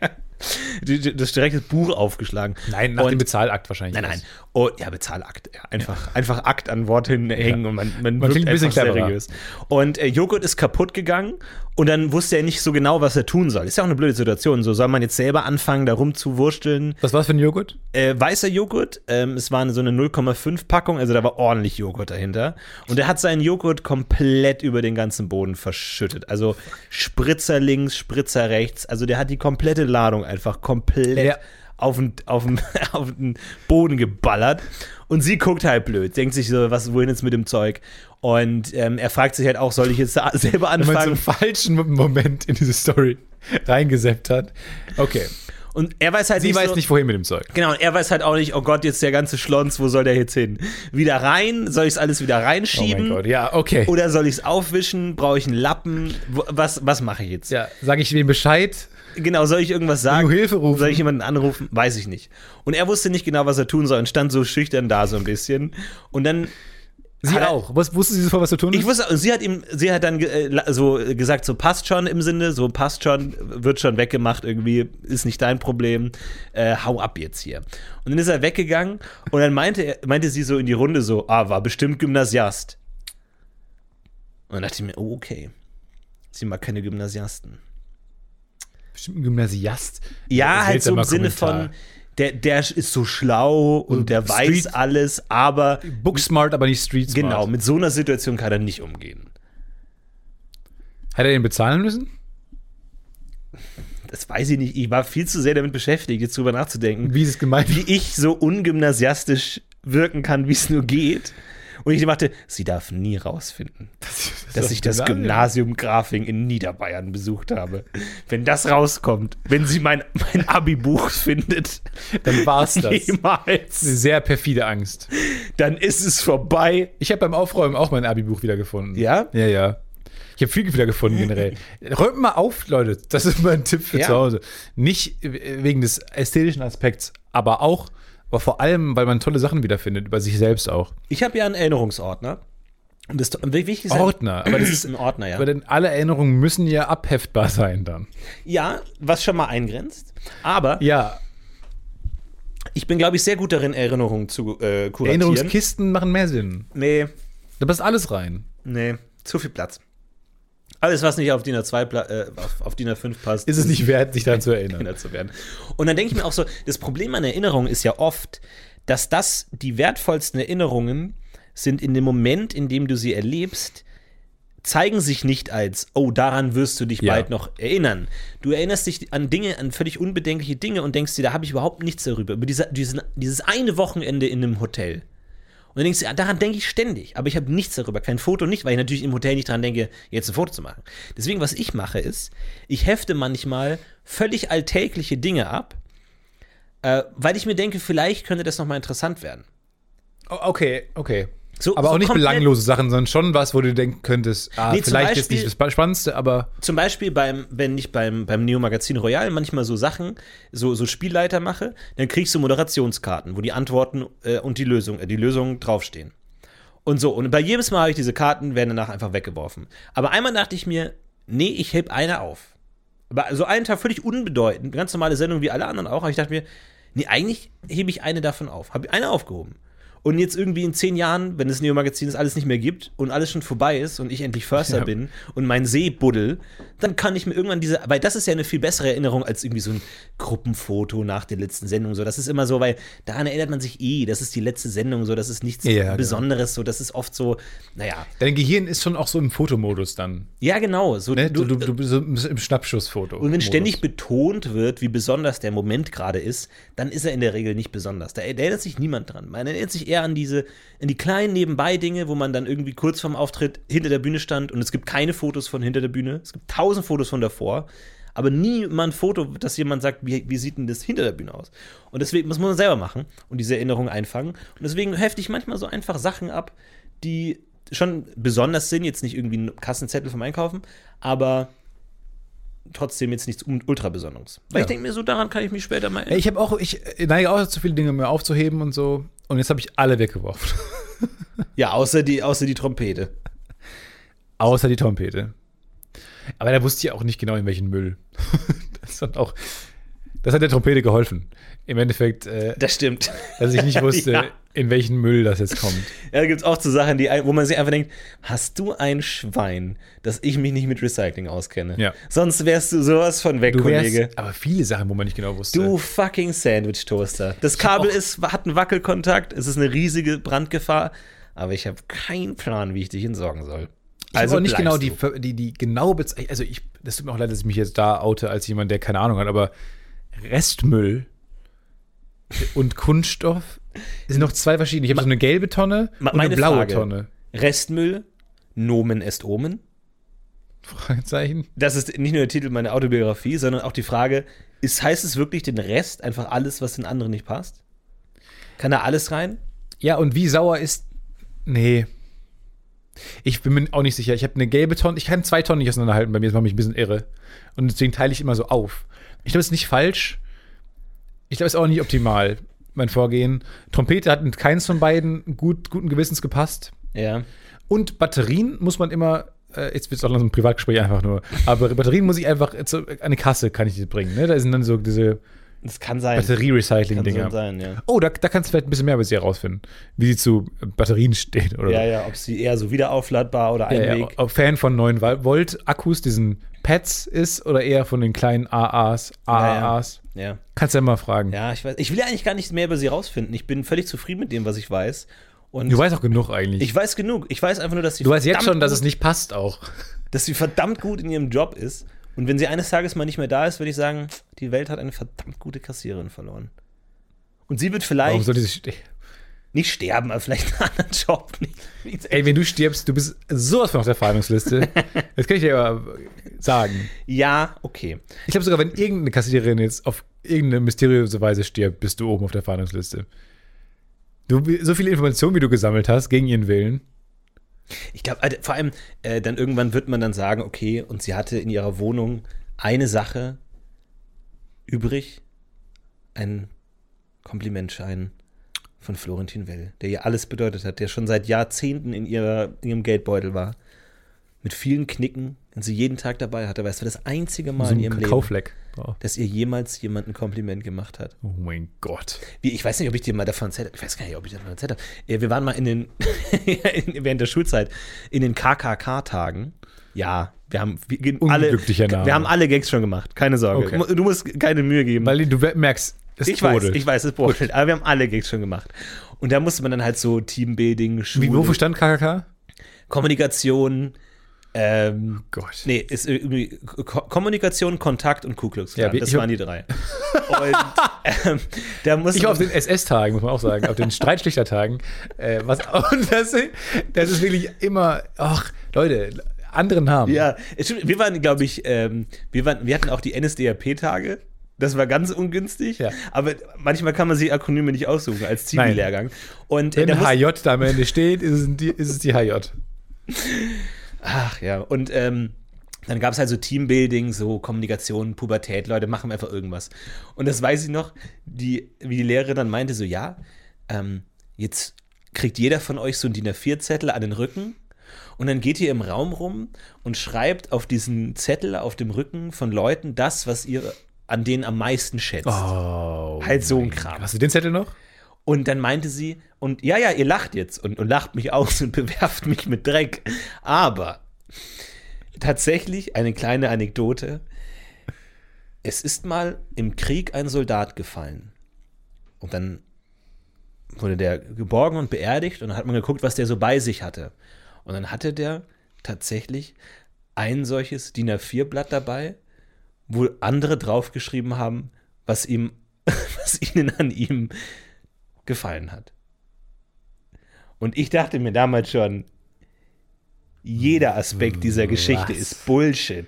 Das direkte Buch aufgeschlagen. Nein, nach und, dem Bezahlakt wahrscheinlich. Nein, nein. Oh, ja, Bezahlakt. Ja, einfach, einfach Akt an Wort hinhängen Ja. und man, man, Man wirkt ein bisschen seriös. Und äh, Joghurt ist kaputt gegangen und dann wusste er nicht so genau, was er tun soll. Ist ja auch eine blöde Situation. So soll man jetzt selber anfangen, da rumzuwursteln. Was war's für ein Joghurt? Äh, weißer Joghurt, ähm, es war so eine 0,5 Packung, also da war ordentlich Joghurt dahinter. Und er hat seinen Joghurt komplett über den ganzen Boden verschüttet. Also Spritzer links, Spritzer rechts. Also der hat die komplette Ladung einfach komplett Ja. Auf, den, auf, den, auf den Boden geballert. Und sie guckt halt blöd, denkt sich so, was, wohin jetzt mit dem Zeug? Und ähm, er fragt sich halt auch, soll ich jetzt da selber Wenn man so anfangen? einen falschen Moment in diese Story reingeseppt hat. Okay. Und er weiß halt Sie nicht weiß so, nicht, wohin mit dem Zeug. Genau, und er weiß halt auch nicht, oh Gott, jetzt der ganze Schlons, wo soll der jetzt hin? Wieder rein? Soll ich es alles wieder Oh reinschieben? mein Gott, ja, okay. Oder soll ich es aufwischen? Brauche ich einen Lappen? Was, was mache ich jetzt? ja, sage ich wem Bescheid? Genau, soll ich irgendwas sagen? Will Hilfe rufen? Soll ich jemanden anrufen? Weiß ich nicht. Und er wusste nicht genau, was er tun soll und stand so schüchtern da so ein bisschen. Und dann. Sie hat auch. Was, wussten Sie sofort, was zu tun ist? Ich wusste, und sie hat ihm, sie hat dann äh, so gesagt, so passt schon im Sinne, so passt schon, wird schon weggemacht irgendwie, ist nicht dein Problem, äh, hau ab jetzt hier. Und dann ist er weggegangen und dann meinte, er, meinte sie so in die Runde so, ah, war bestimmt Gymnasiast. Und dann dachte ich mir, oh, okay. Sie mag keine Gymnasiasten. Bestimmt ein Gymnasiast. Ja, halt so im Sinne Kommentar. von, der, der ist so schlau und der weiß Street- alles, aber Booksmart, aber nicht Street Smart. genau, mit so einer Situation kann er nicht umgehen. Hat er den bezahlen müssen? Das weiß ich nicht. Ich war viel zu sehr damit beschäftigt, jetzt drüber nachzudenken, Wie ist es gemeint? wie ich so ungymnasiastisch wirken kann, wie es nur geht. Und ich dachte, sie darf nie rausfinden, dass ich das Gymnasium Grafing in Niederbayern besucht habe. Wenn das rauskommt, wenn sie mein, mein Abi-Buch findet, Dann war's das. Eine jemals, sehr perfide Angst. dann ist es vorbei. Ich habe beim Aufräumen auch mein Abi-Buch wiedergefunden. Ja? Ja, ja. Ich habe viel wiedergefunden generell. Räumt mal auf, Leute. Das ist mein Tipp für Ja. zu Hause. Nicht wegen des ästhetischen Aspekts, aber auch, Aber vor allem, weil man tolle Sachen wiederfindet, über sich selbst auch. Ich habe ja einen Erinnerungsordner. Und das wichtig ist Ordner, aber das ist ein Ordner, ja. Aber denn alle Erinnerungen müssen ja abheftbar sein dann. Ja, was schon mal eingrenzt. Aber Ja, ich bin, glaube ich, sehr gut darin, Erinnerungen zu äh, kuratieren. Erinnerungskisten machen mehr Sinn. Nee, Da passt alles rein. nee, zu viel Platz. Alles, was nicht auf DIN A2, Pla- äh, auf, auf DIN A5 passt, Ist es nicht wert, sich daran zu erinnern. zu werden. Und dann denke ich mir auch so, das Problem an Erinnerungen ist ja oft, dass das die wertvollsten Erinnerungen sind in dem Moment, in dem du sie erlebst, zeigen sich nicht als, oh, daran wirst du dich Ja. bald noch erinnern. Du erinnerst dich an Dinge, an völlig unbedenkliche Dinge und denkst dir, da habe ich überhaupt nichts darüber. Über diese, diesen, dieses eine Wochenende in einem Hotel. Und dann denkst du, daran denke ich ständig, aber ich habe nichts darüber, kein Foto, nicht, weil ich natürlich im Hotel nicht dran denke, jetzt ein Foto zu machen. Deswegen, was ich mache, ist, ich hefte manchmal völlig alltägliche Dinge ab, äh, weil ich mir denke, vielleicht könnte das nochmal interessant werden. Okay, okay. So- aber so auch nicht belanglose Sachen, sondern schon was, wo du denken könntest, ah, Nee, vielleicht ist Beispiel- nicht das Spannendste, aber Zum Beispiel beim, wenn ich beim, beim Neo Magazin Royal manchmal so Sachen, so, so Spielleiter mache, dann kriegst du Moderationskarten, wo die Antworten äh, und die Lösung, äh, die Lösungen draufstehen. Und so, und bei jedem Mal habe ich diese Karten, werden danach einfach weggeworfen. Aber einmal dachte ich mir, nee, ich heb eine auf. Aber so einen Tag völlig unbedeutend, ganz normale Sendung wie alle anderen auch, aber ich dachte mir, nee, eigentlich hebe ich eine davon auf. Habe eine aufgehoben. Und jetzt irgendwie in zehn Jahren, wenn das Neo-Magazin das alles nicht mehr gibt und alles schon vorbei ist und ich endlich Förster Ja. bin und mein See buddel, dann kann ich mir irgendwann diese, weil das ist ja eine viel bessere Erinnerung als irgendwie so ein Gruppenfoto nach der letzten Sendung. So, das ist immer so, weil daran erinnert man sich eh, das ist die letzte Sendung, so, das ist nichts Ja, genau. Besonderes, so, das ist oft so, naja, dein Gehirn ist schon auch so im Fotomodus dann. ja, genau. So, Ne? Du, du, du bist so im Schnappschussfoto. und wenn ständig betont wird, wie besonders der Moment gerade ist, dann ist er in der Regel nicht besonders. Da, da erinnert sich niemand dran. Man erinnert sich eher an diese, an die kleinen Nebenbei-Dinge, wo man dann irgendwie kurz vorm Auftritt hinter der Bühne stand und es gibt keine Fotos von hinter der Bühne. Es gibt tausend Fotos von davor, aber nie mal ein Foto, dass jemand sagt, wie, wie sieht denn das hinter der Bühne aus? Und deswegen muss man selber machen und diese Erinnerung einfangen. Und deswegen hefte ich manchmal so einfach Sachen ab, die schon besonders sind, jetzt nicht irgendwie ein Kassenzettel vom Einkaufen, aber trotzdem jetzt nichts ultra Besonderes. Weil Ja. ich denke mir so, daran kann ich mich später mal erinnern. ich habe auch, ich neige auch zu viele Dinge mehr aufzuheben und so. Und jetzt habe ich alle weggeworfen. Ja, außer die, außer die Trompete. Außer die Trompete. Aber da wusste ich auch nicht genau, in welchen Müll. das hat auch, das hat der Trompete geholfen. Im Endeffekt, äh, Das stimmt. dass ich nicht wusste, Ja. in welchen Müll das jetzt kommt. Ja, da gibt es auch so Sachen, die, wo man sich einfach denkt, hast du ein Schwein, dass ich mich nicht mit Recycling auskenne? Ja. Sonst wärst du sowas von weg, Du wärst, Kollege. aber viele Sachen, wo man nicht genau wusste. Du fucking Sandwich-Toaster. Das Kabel ist, hat einen Wackelkontakt, es ist eine riesige Brandgefahr, aber ich habe keinen Plan, wie ich dich entsorgen soll. Ich also nicht genau die, die, die genaue Bezeichnung. Also ich, das tut mir auch leid, dass ich mich jetzt da oute als jemand, der keine Ahnung hat, aber Restmüll und Kunststoff sind noch zwei verschiedene. Ich habe so eine gelbe Tonne und eine meine blaue Frage. Tonne. Restmüll, Nomen est Omen. Fragezeichen. Das ist nicht nur der Titel meiner Autobiografie, sondern auch die Frage, ist, heißt es wirklich den Rest, einfach alles, was den anderen nicht passt? Kann da alles rein? Ja, und wie sauer ist. Nee. Ich bin mir auch nicht sicher. Ich habe eine gelbe Tonne. Ich kann zwei Tonnen nicht auseinanderhalten. Bei mir ist man mich ein bisschen irre. Und deswegen teile ich immer so auf. Ich glaube, es ist nicht falsch. Ich glaube, es ist auch nicht optimal, mein Vorgehen. Trompete hat mit keins von beiden gut, guten Gewissens gepasst. Ja. Und Batterien muss man immer. Äh, jetzt wird es auch langsam ein Privatgespräch einfach nur. Aber Batterien muss ich einfach. Zu, an eine Kasse kann ich die bringen. Ne? Da sind dann so diese Das kann sein. Batterie-Recycling-Dinger. so ja. Oh, da, da kannst du vielleicht ein bisschen mehr über sie herausfinden, wie sie zu Batterien steht. Oder Ja, ja, ob sie eher so wieder aufladbar oder Ja, ja, Einweg. ob Fan von 9 Volt Akkus, diesen Pads ist oder eher von den kleinen AAs, AAAs. Ja. Kannst du ja mal fragen. Ja, ich weiß. Ich will ja eigentlich gar nichts mehr über sie rausfinden. Ich bin völlig zufrieden mit dem, was ich weiß. Und Du weißt auch genug eigentlich. ich weiß genug. Ich weiß einfach nur, dass sie du weißt jetzt schon, dass es nicht passt auch. dass sie verdammt gut in ihrem Job ist. Und wenn sie eines Tages mal nicht mehr da ist, würde ich sagen, die Welt hat eine verdammt gute Kassiererin verloren. Und sie wird Warum vielleicht sollte sie ste- nicht sterben, aber vielleicht einen anderen Job. Nicht, Ey, wenn du stirbst, du bist sowas von auf der Verhandlungsliste. das kann ich dir aber sagen. ja, okay. Ich glaube sogar, wenn irgendeine Kassiererin jetzt auf irgendeine mysteriöse Weise stirbt, bist du oben auf der Verhandlungsliste. Du, so viele Informationen, wie du gesammelt hast, gegen ihren Willen. Ich glaube, vor allem, äh, dann irgendwann wird man dann sagen, okay, und sie hatte in ihrer Wohnung eine Sache übrig, ein Komplimentschein, von Florentin Will, der ihr alles bedeutet hat, der schon seit Jahrzehnten in, ihrer, in ihrem Geldbeutel war. Mit vielen Knicken, den sie jeden Tag dabei hatte. Aber es war das einzige Mal So in ihrem Leben, Kakaofleck. Oh. dass ihr jemals jemand ein Kompliment gemacht hat. oh mein Gott. Wie, ich weiß nicht, ob ich dir mal davon erzählt habe. Ich weiß gar nicht, ob ich davon erzählt habe. Äh, Wir waren mal in den, während der Schulzeit, in den KKK-Tagen. Ja, wir haben wir, alle, Name. wir haben alle Gags schon gemacht. Keine Sorge. Okay. Du mu- Du musst keine Mühe geben. Weil du merkst, es ich weiß, brodelt. ich weiß, es brodelt. Aber wir haben alle Gags schon gemacht. Und da musste man dann halt so Teambuilding, Schule, Wie, wofür stand KKK? Kommunikation, ähm, Gott. Nee, ist irgendwie Ko Kommunikation, Kontakt und Ku Klux Klan. Ja, das waren die drei. Und ähm, da muss Ich war auf den SS-Tagen, muss man auch sagen, auf den Streitschlichtertagen. Äh, was, und das, das ist wirklich immer, ach, Leute, andere Namen. Ja, wir waren, glaube ich, ähm, wir, waren, wir hatten auch die NSDAP-Tage. Das war ganz ungünstig. Ja. Aber manchmal kann man sich Akronyme nicht aussuchen als Zivillehrgang. Und äh, Wenn muss- HJ da am Ende steht, ist es die, ist es die HJ. Ach ja, und ähm, dann gab es halt so Teambuilding, so Kommunikation, Pubertät, Leute machen einfach irgendwas. Und das weiß ich noch, die, wie die Lehrerin dann meinte, so ja, ähm, jetzt kriegt jeder von euch so einen DIN A4-Zettel an den Rücken und dann geht ihr im Raum rum und schreibt auf diesen Zettel auf dem Rücken von Leuten das, was ihr an denen am meisten schätzt. Oh. Halt so ein Kram. Hast du den Zettel noch? Und dann meinte sie, und ja, ja, ihr lacht jetzt und, und lacht mich aus und bewerft mich mit Dreck. Aber tatsächlich eine kleine Anekdote. Es ist mal im Krieg ein Soldat gefallen. Und dann wurde der geborgen und beerdigt und dann hat man geguckt, was der so bei sich hatte. Und dann hatte der tatsächlich ein solches DIN A4-Blatt dabei, wo andere draufgeschrieben haben, was ihm, was ihnen an ihm gefallen hat. Und ich dachte mir damals schon, jeder Aspekt dieser Geschichte Was? ist Bullshit.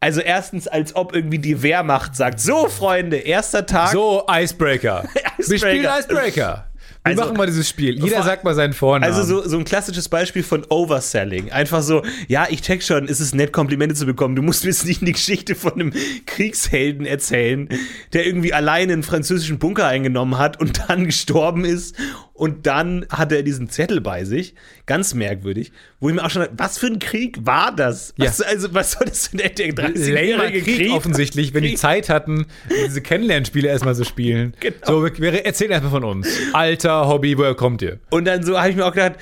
Also erstens, als ob irgendwie die Wehrmacht sagt, so Freunde, erster Tag. So, Icebreaker. Wir spielen Icebreaker. Wir Also- machen mal dieses Spiel. Jeder sagt mal seinen Vornamen. Also so, so ein klassisches Beispiel von Overselling. Einfach so, ja, ich check schon, ist es nett, Komplimente zu bekommen. Du musst mir jetzt nicht die Geschichte von einem Kriegshelden erzählen, der irgendwie alleine einen französischen Bunker eingenommen hat und dann gestorben ist. Und dann hatte er diesen Zettel bei sich. Ganz merkwürdig. Wo ich mir auch schon dachte, was für ein Krieg war das? Was, Also, was soll das denn der, der Lamer 30-jährige Krieg, Krieg? offensichtlich, wenn die Krieg. Zeit hatten, diese Kennenlernspiele erstmal so spielen. Genau. So, wir, erzählen erstmal von uns. Alter, Hobby, woher kommt ihr? Und dann so habe ich mir auch gedacht,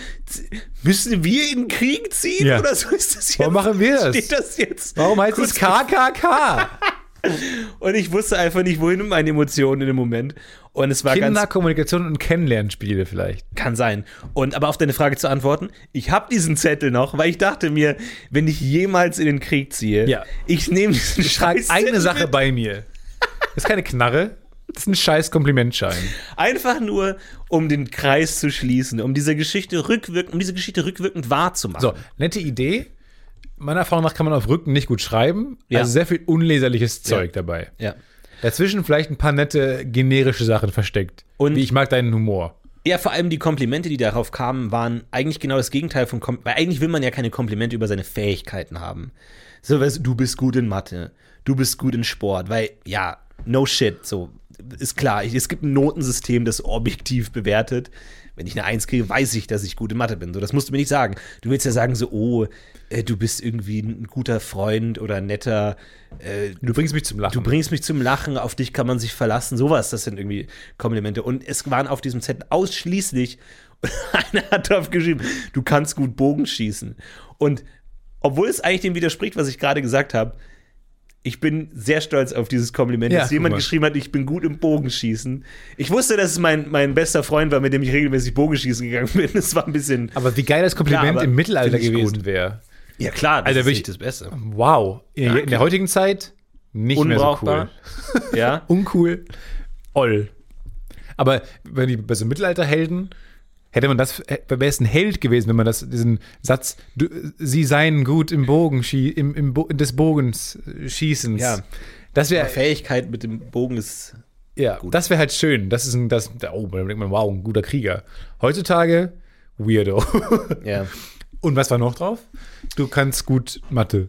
müssen wir in den Krieg ziehen? Ja. Oder so ist das jetzt? Warum machen wir das? Steht das jetzt? Warum heißt es KKK? Und ich wusste einfach nicht, wohin mit meinen Emotionen in dem Moment. Und es war Kinder, ganz. Kommunikation und Kennenlernspiele vielleicht. Kann sein. Und aber auf deine Frage zu antworten, ich habe diesen Zettel noch, weil ich dachte mir, wenn ich jemals in den Krieg ziehe, Ja. ich nehme diesen Ich Scheiß eine Sache bei mir. Das ist keine Knarre. Das ist ein scheiß Komplimentschein. Einfach nur, um den Kreis zu schließen, um diese Geschichte rückwirkend, um diese Geschichte rückwirkend wahrzumachen. So, nette Idee. Meiner Erfahrung nach kann man auf Rücken nicht gut schreiben. Ja. Also sehr viel unleserliches Zeug dabei. Ja. Dazwischen vielleicht ein paar nette generische Sachen versteckt. Und- Wie ich mag deinen Humor. Ja, vor allem die Komplimente, die darauf kamen, waren eigentlich genau das Gegenteil von Kom Weil eigentlich will man ja keine Komplimente über seine Fähigkeiten haben. So, weißt du, du bist gut in Mathe, du bist gut in Sport, weil, ja, no shit, so, ist klar. Es gibt ein Notensystem, das objektiv bewertet. Wenn ich eine Eins kriege, weiß ich, dass ich gut in Mathe bin. So, das musst du mir nicht sagen. Du willst ja sagen, so, oh, äh, du bist irgendwie ein guter Freund oder ein netter, äh, Du bringst mich zum Lachen. Du bringst mich zum Lachen, auf dich kann man sich verlassen, sowas, das sind irgendwie Komplimente. Und es waren auf diesem Zettel ausschließlich, einer hat drauf geschrieben, du kannst gut Bogen schießen. Und obwohl es eigentlich dem widerspricht, was ich gerade gesagt habe, ich bin sehr stolz auf dieses Kompliment, Ja, dass jemand geschrieben hat, ich bin gut im Bogenschießen. Ich wusste, dass es mein, mein bester Freund war, mit dem ich regelmäßig Bogenschießen gegangen bin. Es war ein bisschen. Aber wie geil das Kompliment Ja, aber im Mittelalter gewesen wäre. Ja, klar, das Also ist wirklich- nicht das Beste. Wow. In, Danke. in der heutigen Zeit nicht Unbrauchbar. mehr so cool. Ja. Uncool. Oll. Aber wenn die, bei so Mittelalterhelden hätte man das, wäre es ein Held gewesen, wenn man das, diesen Satz, du, sie seien gut im Bogen, im, im Bo des Bogens äh, schießens. Ja. Das wäre, Fähigkeit mit dem Bogen ist. ja, das wäre halt schön. Das ist ein, das, oh, dann denkt man, wow, ein guter Krieger. Heutzutage, weirdo. Ja. Und was war noch drauf? Du kannst gut Mathe.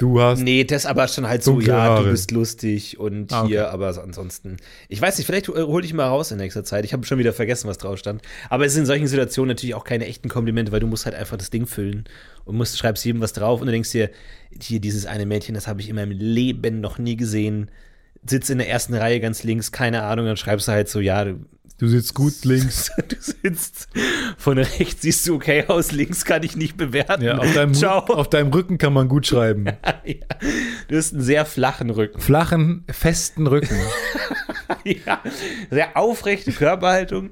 Du hast. Nee, das aber schon halt so, ja, du bist lustig und Ah, okay. hier, aber so ansonsten. Ich weiß nicht, vielleicht äh, hol dich mal raus in nächster Zeit. Ich habe schon wieder vergessen, was drauf stand. Aber es sind in solchen Situationen natürlich auch keine echten Komplimente, weil du musst halt einfach das Ding füllen und musst, schreibst jedem was drauf und du denkst dir, hier dieses eine Mädchen, das habe ich in meinem Leben noch nie gesehen. Sitzt in der ersten Reihe ganz links, keine Ahnung, dann schreibst du halt so, ja, du, Du sitzt gut links. du sitzt von rechts, siehst du okay aus, links kann ich nicht bewerten. Ja, auf deinem, Ciao. auf deinem Rücken kann man gut schreiben. ja. Du hast einen sehr flachen Rücken. Flachen, festen Rücken. Ja, sehr aufrechte Körperhaltung.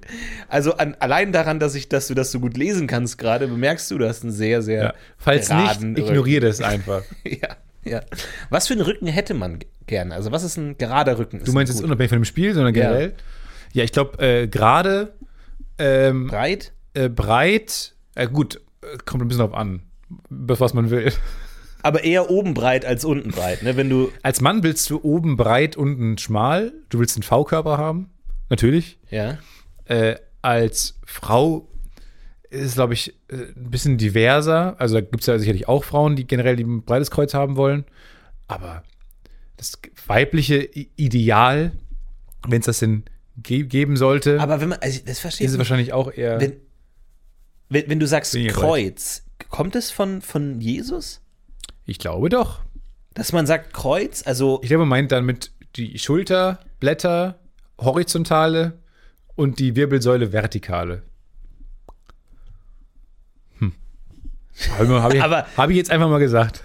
Also an, allein daran, dass ich, dass du das so gut lesen kannst gerade, bemerkst du, du hast einen sehr, sehr Ja. Falls nicht, ignoriere das einfach. Ja, ja. Was für einen Rücken hätte man g- gern? Also was ist ein gerader Rücken? Du meinst jetzt unabhängig von dem Spiel, sondern generell? Ja, ich glaube, äh, gerade ähm, breit? äh, breit, äh, gut, äh, kommt ein bisschen drauf an, was man will. Aber eher oben breit als unten breit, ne? Wenn du, Als Mann willst du oben breit, unten schmal. Du willst einen V-Körper haben, natürlich. ja. Äh, als Frau ist es, glaube ich, äh, ein bisschen diverser. Also da gibt es ja sicherlich auch Frauen, die generell ein breites Kreuz haben wollen. Aber das weibliche Ideal, wenn es das denn ge geben sollte, Aber wenn man, also das verstehe ist es wahrscheinlich auch eher. Wenn, wenn, wenn du sagst. Kreuz, kommt es von, von Jesus? ich glaube doch. Dass man sagt Kreuz, also Ich glaube, man meint dann mit die Schulter, Blätter, horizontale und die Wirbelsäule vertikale. Hm. Habe ich, hab ich, jetzt einfach mal gesagt.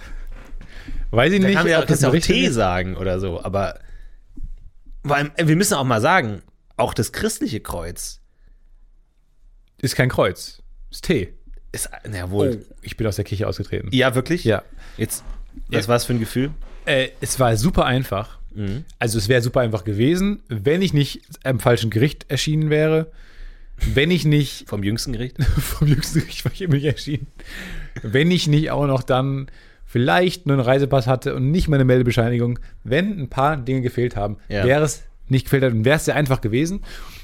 Weiß ich Da nicht, kann man ja ob das auch T sagen oder so, aber allem, äh, wir müssen auch mal sagen, auch das christliche Kreuz Ist kein Kreuz. Ist T. ist, na jawohl. Ich bin aus der Kirche ausgetreten. Ja, wirklich? Ja. Jetzt, was Ja. war es für ein Gefühl? Äh, es war super einfach. Mhm. Also es wäre super einfach gewesen, wenn ich nicht am falschen Gericht erschienen wäre. Wenn ich nicht Vom jüngsten Gericht? vom jüngsten Gericht war ich immer nicht erschienen. Wenn ich nicht auch noch dann vielleicht nur einen Reisepass hatte und nicht meine Meldebescheinigung, wenn ein paar Dinge gefehlt haben, Ja. wäre es nicht gefehlt hat und wäre es sehr einfach gewesen.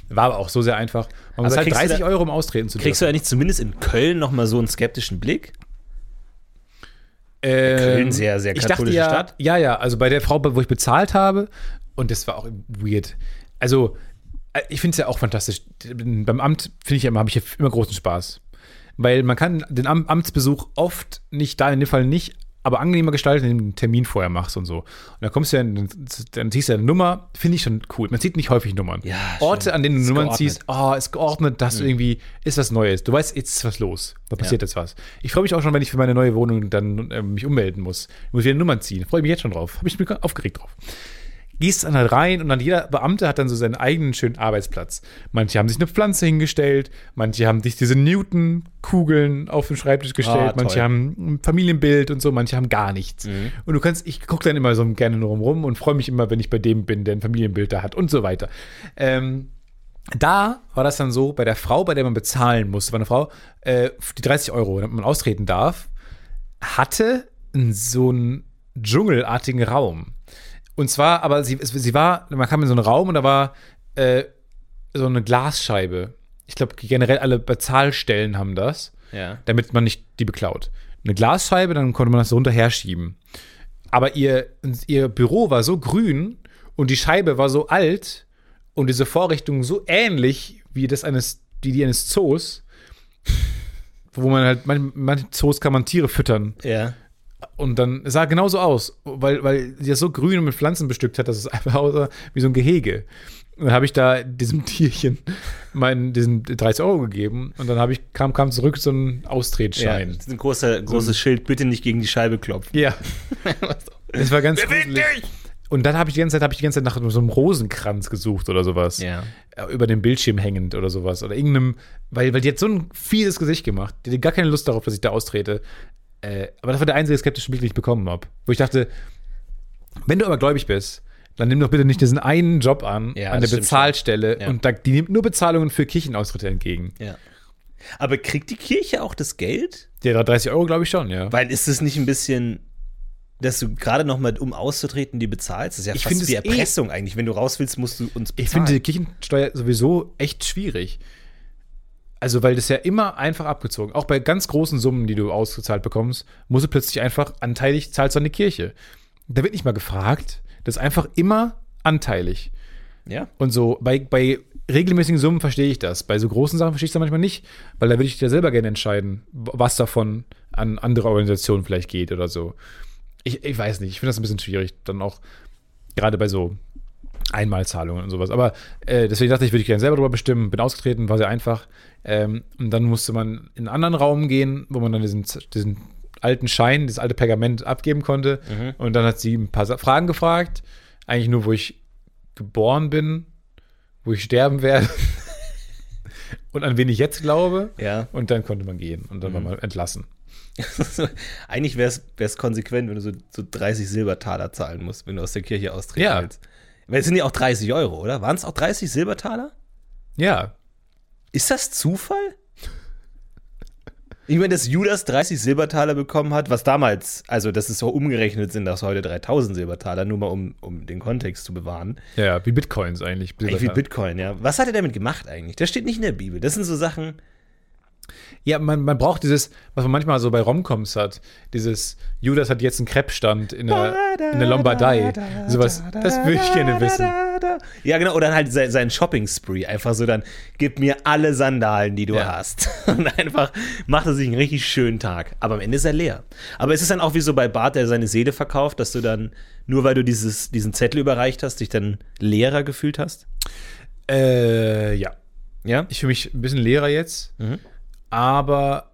War aber auch so sehr einfach. Man Aber kriegst du 30 da- Euro, um austreten zu Kriegst du ja nicht zumindest in Köln noch mal so einen skeptischen Blick? Ähm, Köln, sehr, sehr katholische ja, Stadt. Ja, ja, also bei der Frau, wo ich bezahlt habe, und das war auch weird. Also, äh, ich finde es ja auch fantastisch. Beim Amt finde ich immer, habe ich immer großen Spaß. Weil man kann den Am Amtsbesuch oft nicht, da in dem Fall nicht, aber angenehmer gestalten, wenn du einen Termin vorher machst und so. Und dann kommst du ja, dann, dann ziehst du eine Nummer, finde ich schon cool. Man sieht nicht häufig Nummern. Ja, Orte, stimmt. an denen du Ist Nummern geordnet. ziehst, oh, ist geordnet, das irgendwie ist was Neues. Du weißt, jetzt ist was los. Da passiert Ja. jetzt was. Ich freue mich auch schon, wenn ich für meine neue Wohnung dann äh, mich ummelden muss. Ich muss wieder Nummern ziehen. Freue mich jetzt schon drauf. Habe ich mich aufgeregt drauf. Gehst dann halt rein und dann jeder Beamte hat dann so seinen eigenen schönen Arbeitsplatz. Manche haben sich eine Pflanze hingestellt, manche haben sich diese Newton-Kugeln auf den Schreibtisch gestellt, Ah, manche haben ein Familienbild und so, manche haben gar nichts. Und du kannst, ich gucke dann immer so gerne nur rum und freue mich immer, wenn ich bei dem bin, der ein Familienbild da hat und so weiter. Ähm, da war das dann so, bei der Frau, bei der man bezahlen musste, war eine Frau, äh, die 30 Euro, damit man austreten darf, hatte so einen dschungelartigen Raum. Und zwar, aber sie, sie war, man kam in so einen Raum und da war äh, so eine Glasscheibe. Ich glaube, generell alle Bezahlstellen haben das, Ja. damit man nicht die beklaut. Eine Glasscheibe, dann konnte man das so runterher schieben. Aber ihr, ihr Büro war so grün und die Scheibe war so alt und diese Vorrichtung so ähnlich wie das eines, wie die eines Zoos, wo man halt, manche, manche Zoos kann man Tiere füttern. Ja. Und dann sah genauso aus, weil, weil sie das so grün und mit Pflanzen bestückt hat, dass es einfach aussah wie so ein Gehege. Und dann habe ich da diesem Tierchen meinen, diesen 30 Euro gegeben und dann habe ich, kam, kam zurück so ein ja. Austretschein. Das ist ein großer, großes Schild, bitte nicht gegen die Scheibe klopfen. Ja. Das war ganz gruselig. Und dann habe ich die ganze Zeit, habe ich die ganze Zeit nach so einem Rosenkranz gesucht oder sowas. Ja. Äh, Über dem Bildschirm hängend oder sowas. Oder irgendeinem, weil, weil die hat so ein fieses Gesicht gemacht. Die hatte gar keine Lust darauf, dass ich da austrete. Äh, aber das war der einzige skeptische Blick, den ich bekommen habe. Wo ich dachte, wenn du aber gläubig bist, dann nimm doch bitte nicht diesen einen Job an, Ja, an der Bezahlstelle. Ja. Und da, die nimmt nur Bezahlungen für Kirchenaustritte entgegen. Ja. Aber kriegt die Kirche auch das Geld? Der 30 Euro, glaube ich schon, ja. Weil ist es nicht ein bisschen, dass du gerade noch mal, um auszutreten, die bezahlst? Das ist ja Ich fast finde wie eh- Erpressung eigentlich. Wenn du raus willst, musst du uns bezahlen. Ich finde die Kirchensteuer sowieso echt schwierig. Also, weil das ja immer einfach abgezogen. Auch bei ganz großen Summen, die du ausgezahlt bekommst, musst du plötzlich einfach anteilig zahlst an die Kirche. Da wird nicht mal gefragt. Das ist einfach immer anteilig. Ja. Und so, bei, bei regelmäßigen Summen verstehe ich das. Bei so großen Sachen verstehe ich es dann manchmal nicht, weil da würde ich ja selber gerne entscheiden, was davon an andere Organisationen vielleicht geht oder so. Ich, ich weiß nicht, ich finde das ein bisschen schwierig, dann auch gerade bei so Einmalzahlungen und sowas. Aber äh, deswegen dachte ich, würde ich gerne selber darüber bestimmen, bin ausgetreten, war sehr einfach. Ähm, und dann musste man in einen anderen Raum gehen, wo man dann diesen, diesen alten Schein, dieses alte Pergament abgeben konnte. Und dann hat sie ein paar Fragen gefragt. Eigentlich nur, wo ich geboren bin, wo ich sterben werde und an wen ich jetzt glaube. Ja. Und dann konnte man gehen und dann war man entlassen. Eigentlich wäre es konsequent, wenn du so, so 30 Silbertaler zahlen musst, wenn du aus der Kirche austreten Ja. willst. Weil es sind ja auch 30 Euro, oder? Waren es auch 30 Silbertaler? Ja, Ist das Zufall? Ich meine, dass Judas 30 Silbertaler bekommen hat, was damals, also das ist so umgerechnet sind das heute 3000 Silbertaler, nur mal um, um den Kontext zu bewahren. ja, ja, wie Bitcoins eigentlich. Eigentlich wie Bitcoin, ja. Was hat er damit gemacht eigentlich? Das steht nicht in der Bibel. Das sind so Sachen, Ja, man, man braucht dieses, was man manchmal so bei Romcoms hat, dieses Judas hat jetzt einen Crepe-Stand in der, in der Lombardei. Sowas, das würde ich gerne wissen. Ja, genau. Oder halt sein, sein Shopping-Spree. Einfach so dann, gib mir alle Sandalen, die du Ja. hast. Und einfach macht er sich einen richtig schönen Tag. Aber am Ende ist er leer. Aber es ist dann auch wie so bei Bart, der seine Seele verkauft, dass du dann, nur weil du dieses, diesen Zettel überreicht hast, dich dann leerer gefühlt hast. Äh, ja. Ja? Ich fühle mich ein bisschen leerer jetzt, Mhm. Aber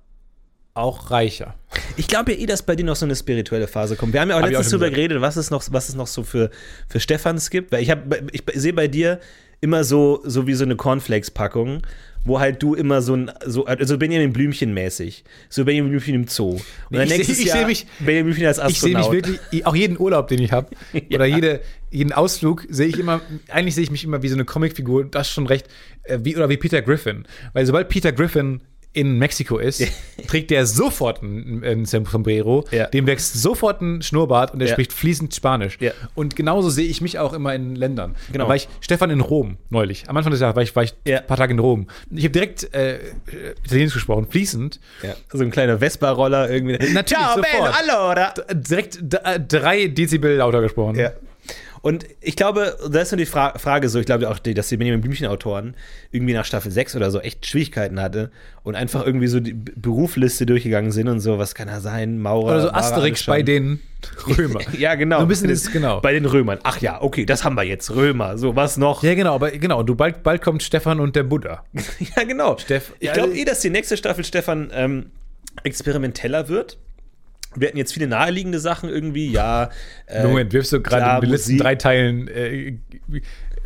auch reicher. Ich glaube ja eh, dass bei dir noch so eine spirituelle Phase kommt. Wir haben ja auch Hab letztens auch drüber geredet, was es noch, was es noch so für, für Stefans gibt. Weil ich, hab, ich sehe bei dir immer so, so wie so eine Cornflakes-Packung, wo halt du immer so ein, so, also Benjamin Blümchen mäßig. So Benjamin Blümchen im Zoo. Und dann Ich seh- nächstes ich Jahr seh mich- Benjamin Blümchen als Ich sehe mich Astronaut. wirklich, auch jeden Urlaub, den ich habe, oder jede, jeden Ausflug, sehe ich immer, eigentlich sehe ich mich immer wie so eine Comicfigur, das schon recht, äh, wie, oder wie Peter Griffin. Weil sobald Peter Griffin in Mexiko ist, trägt der sofort ein, ein Sombrero, Ja. dem wächst sofort ein Schnurrbart und der Ja. spricht fließend Spanisch. Ja. Und genauso sehe ich mich auch immer in Ländern. Genau. Da war ich Stefan in Rom neulich. Am Anfang des Jahres war ich, war ich ein paar Tage in Rom. Ich habe direkt äh, Italienisch gesprochen, fließend. Ja, so ein kleiner Vespa-Roller irgendwie. Natürlich, Ciao, Ben, sofort. allora. Direkt äh, drei Dezibel lauter gesprochen. Und ich glaube, da ist nur die Fra Frage so, ich glaube auch, dass die Benjamin Blümchen-Autoren irgendwie nach Staffel 6 oder so echt Schwierigkeiten hatte und einfach irgendwie so die Berufsliste durchgegangen sind und so, was kann er sein, Maurer. Oder so war er alles Asterix bei den Römern. Ja, genau. So ein bisschen Das- ist- genau. Bei den Römern. Ach ja, okay, das haben wir jetzt. Römer. So, was noch? Ja, genau, aber genau, du bald, bald kommt Stefan und der Buddha. Ja, genau. Steff- ich glaube also- eh, dass die nächste Staffel Stefan ähm, experimenteller wird. Wir hatten jetzt viele naheliegende Sachen irgendwie, ja. äh, Moment, wirfst du gerade in den letzten drei Teilen äh,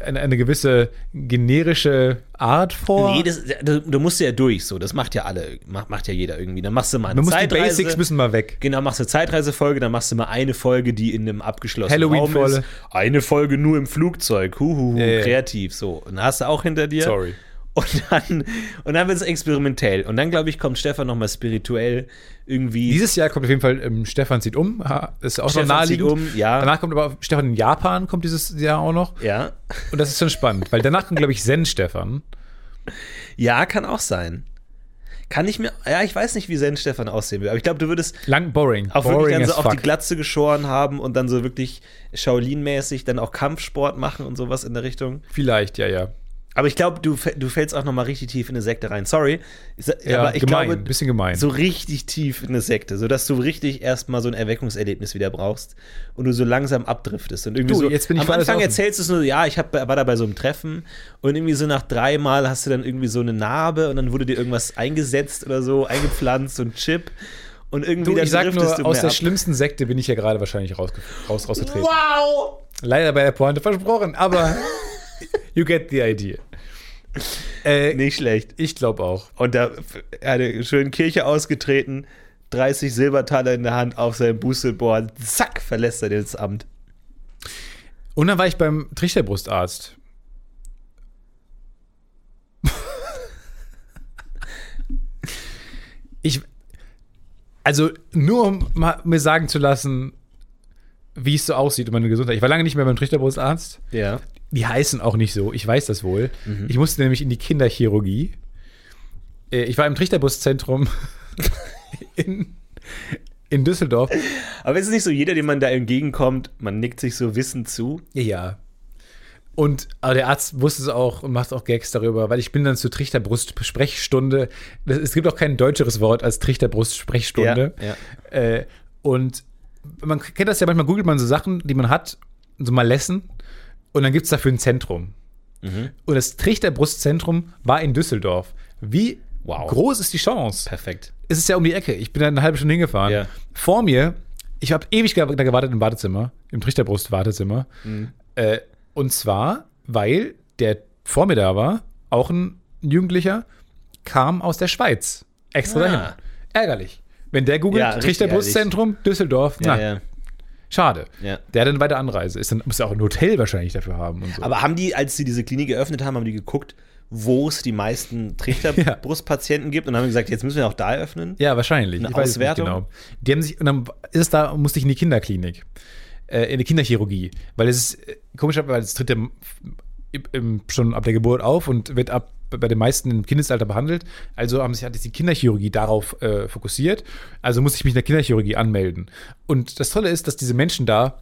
eine, eine gewisse generische Art vor? Nee, das, du, du musst ja durch, so. Das macht ja alle, macht, macht ja jeder irgendwie. Dann machst du mal eine Man muss die Zeitreise. Basics müssen mal weg. Genau, machst du eine Zeitreisefolge, dann machst du mal eine Folge, die in einem abgeschlossenen Halloween-Folge. Raum ist. Eine Folge nur im Flugzeug. Huhuhu, Ja, ja. kreativ, so. Und dann hast du auch hinter dir. Sorry. Und dann, und dann wird es experimentell. Und dann, glaube ich, kommt Stefan nochmal spirituell irgendwie. Dieses Jahr kommt auf jeden Fall ähm, Stefan zieht um. Ist auch Stefan noch naheliegend. zieht um, ja. Danach kommt aber Stefan in Japan, kommt dieses Jahr auch noch. ja. Und das ist schon spannend, weil danach kommt, glaube ich, Zen Stefan. Ja, kann auch sein. Kann ich mir, ja, ich weiß nicht, wie Zen Stefan aussehen will, aber ich glaube, du würdest Lang boring. auch boring wirklich dann so auf die fuck. Glatze geschoren haben und dann so wirklich Shaolin-mäßig dann auch Kampfsport machen und sowas in der Richtung. Vielleicht, ja, ja. Aber ich glaube, du, du fällst auch noch mal richtig tief in eine Sekte rein. Sorry. Ja, aber ich gemein, glaube, bisschen gemein. so richtig tief in eine Sekte, sodass du richtig erstmal so ein Erweckungserlebnis wieder brauchst und du so langsam abdriftest. Und irgendwie Du, so, jetzt bin ich am Anfang erzählst du es nur, ja, ich hab, war da bei so einem Treffen und irgendwie so nach dreimal hast du dann irgendwie so eine Narbe und dann wurde dir irgendwas eingesetzt oder so, eingepflanzt, so ein Chip. Und irgendwie Du, ich sag nur, du aus der ab. schlimmsten Sekte bin ich ja gerade wahrscheinlich rausge raus, rausgetreten. Wow! Leider bei der Pointe versprochen, aber you get the idea. Äh, Nicht schlecht. Ich glaube auch. Und da eine schöne Kirche ausgetreten, 30 Silbertaler in der Hand auf seinem Boosted-Board, zack, verlässt er das Amt. Und dann war ich beim Trichterbrustarzt. ich, also nur um mir sagen zu lassen, wie es so aussieht um meine Gesundheit. Ich war lange nicht mehr beim Trichterbrustarzt. Ja. Die heißen auch nicht so, ich weiß das wohl. Ich musste nämlich in die Kinderchirurgie. Äh, ich war im Trichterbuszentrum in, in Düsseldorf. Aber ist es nicht so, jeder, dem man da entgegenkommt, man nickt sich so wissend zu? Ja. Und aber der Arzt wusste es auch und macht auch Gags darüber, weil ich bin dann zur Trichterbrust-Sprechstunde. Es gibt auch kein deutscheres Wort als Trichterbrust-Sprechstunde. Ja, Äh, und man kennt das ja, manchmal googelt man so Sachen, die man hat, so Malessen, und dann gibt es dafür ein Zentrum. Mhm. Und das Trichterbrustzentrum war in Düsseldorf. Wie Wow. groß ist die Chance? Perfekt. Es ist ja um die Ecke. Ich bin da eine halbe Stunde hingefahren. Ja. Vor mir, ich habe ewig da gewartet im Wartezimmer, im Trichterbrust-Wartezimmer. Mhm. Äh, und zwar, weil der vor mir da war, auch ein Jugendlicher, kam aus der Schweiz. Extra Ah. dahin. Ärgerlich. Wenn der googelt, Ja, Trichterbrustzentrum, Düsseldorf, Ja, na, ja. Schade. Ja. Der hat eine weite Anreise. Ist dann, muss er auch ein Hotel wahrscheinlich dafür haben so. Aber haben die, als sie diese Klinik eröffnet haben, haben die geguckt, wo es die meisten Trichterbrustpatienten gibt und haben gesagt, jetzt müssen wir auch da eröffnen? Ja, wahrscheinlich. Eine ich Auswertung? genau. Die haben sich, und dann ist es da, musste ich in die Kinderklinik, äh, in die Kinderchirurgie, weil es ist äh, komisch, weil es tritt ja im, im, schon ab der Geburt auf und wird ab bei den meisten im Kindesalter behandelt. Also haben sich die Kinderchirurgie darauf äh, fokussiert. Also musste ich mich in der Kinderchirurgie anmelden. Und das Tolle ist, dass diese Menschen da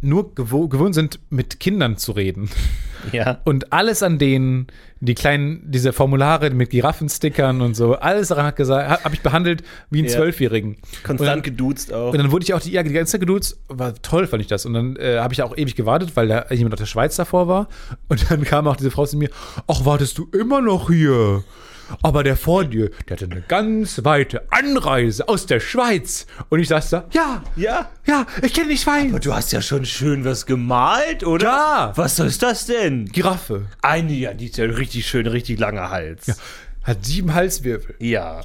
nur gewo gewohnt sind, mit Kindern zu reden. Ja. Und alles an denen, die kleinen, diese Formulare mit Giraffenstickern und so, alles daran hat gesagt, habe hab ich behandelt wie einen Ja. Zwölfjährigen. Konstant dann, geduzt auch. und dann wurde ich auch die, ja, die ganze Zeit geduzt. War toll, fand ich das. Und dann äh, habe ich auch ewig gewartet, weil da jemand aus der Schweiz davor war. Und dann kam auch diese Frau zu mir: Ach, wartest du immer noch hier? Aber der vor dir, der hatte eine ganz weite Anreise aus der Schweiz. Und ich saß da: Ja, ja. ja, ich kenne die Schweiz. Du hast ja schon schön was gemalt, oder? Ja. Was ist das denn? Giraffe. Eine, ja, die ist ja richtig schön, richtig langer Hals. Hat sieben Halswirbel. Ja.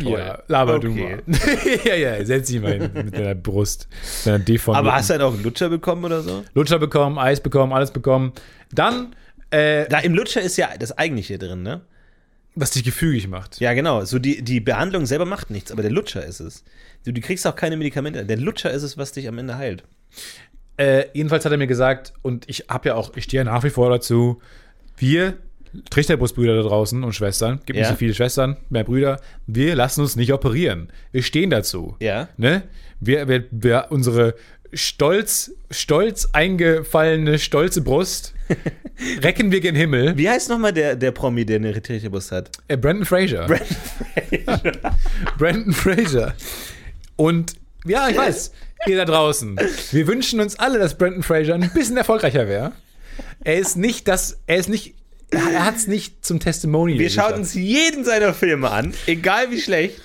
Toll. Ja, laber du Okay. mal. ja, ja, setz dich mal hin mit deiner Brust, deiner deformierten. Aber hast du dann auch einen Lutscher bekommen oder so? Lutscher bekommen, Eis bekommen, alles bekommen. Dann, äh, Da im Lutscher ist ja das Eigentliche drin, ne? Was dich gefügig macht. Ja, genau. So die, die Behandlung selber macht nichts, aber der Lutscher ist es. Du, du kriegst auch keine Medikamente. Der Lutscher ist es, was dich am Ende heilt. Äh, jedenfalls hat er mir gesagt, und ich habe ja auch, ich stehe ja nach wie vor dazu, wir Trichterbrustbrüder da draußen und Schwestern, gibt nicht Ja. so viele Schwestern, mehr Brüder, wir lassen uns nicht operieren. Wir stehen dazu. Ja. Ne? Wir, wir, wir, unsere stolz, stolz eingefallene, stolze Brust recken wir gen Himmel. Wie heißt nochmal der, der Promi, der eine Trichterbrust hat? Äh, Brandon Fraser. Brandon Fraser. Und ja, ich weiß, ihr da draußen, wir wünschen uns alle, dass Brandon Fraser ein bisschen erfolgreicher wäre. Er ist nicht das, er ist nicht, er hat es nicht zum Testimonial. Wir schauen uns jeden seiner Filme an, egal wie schlecht.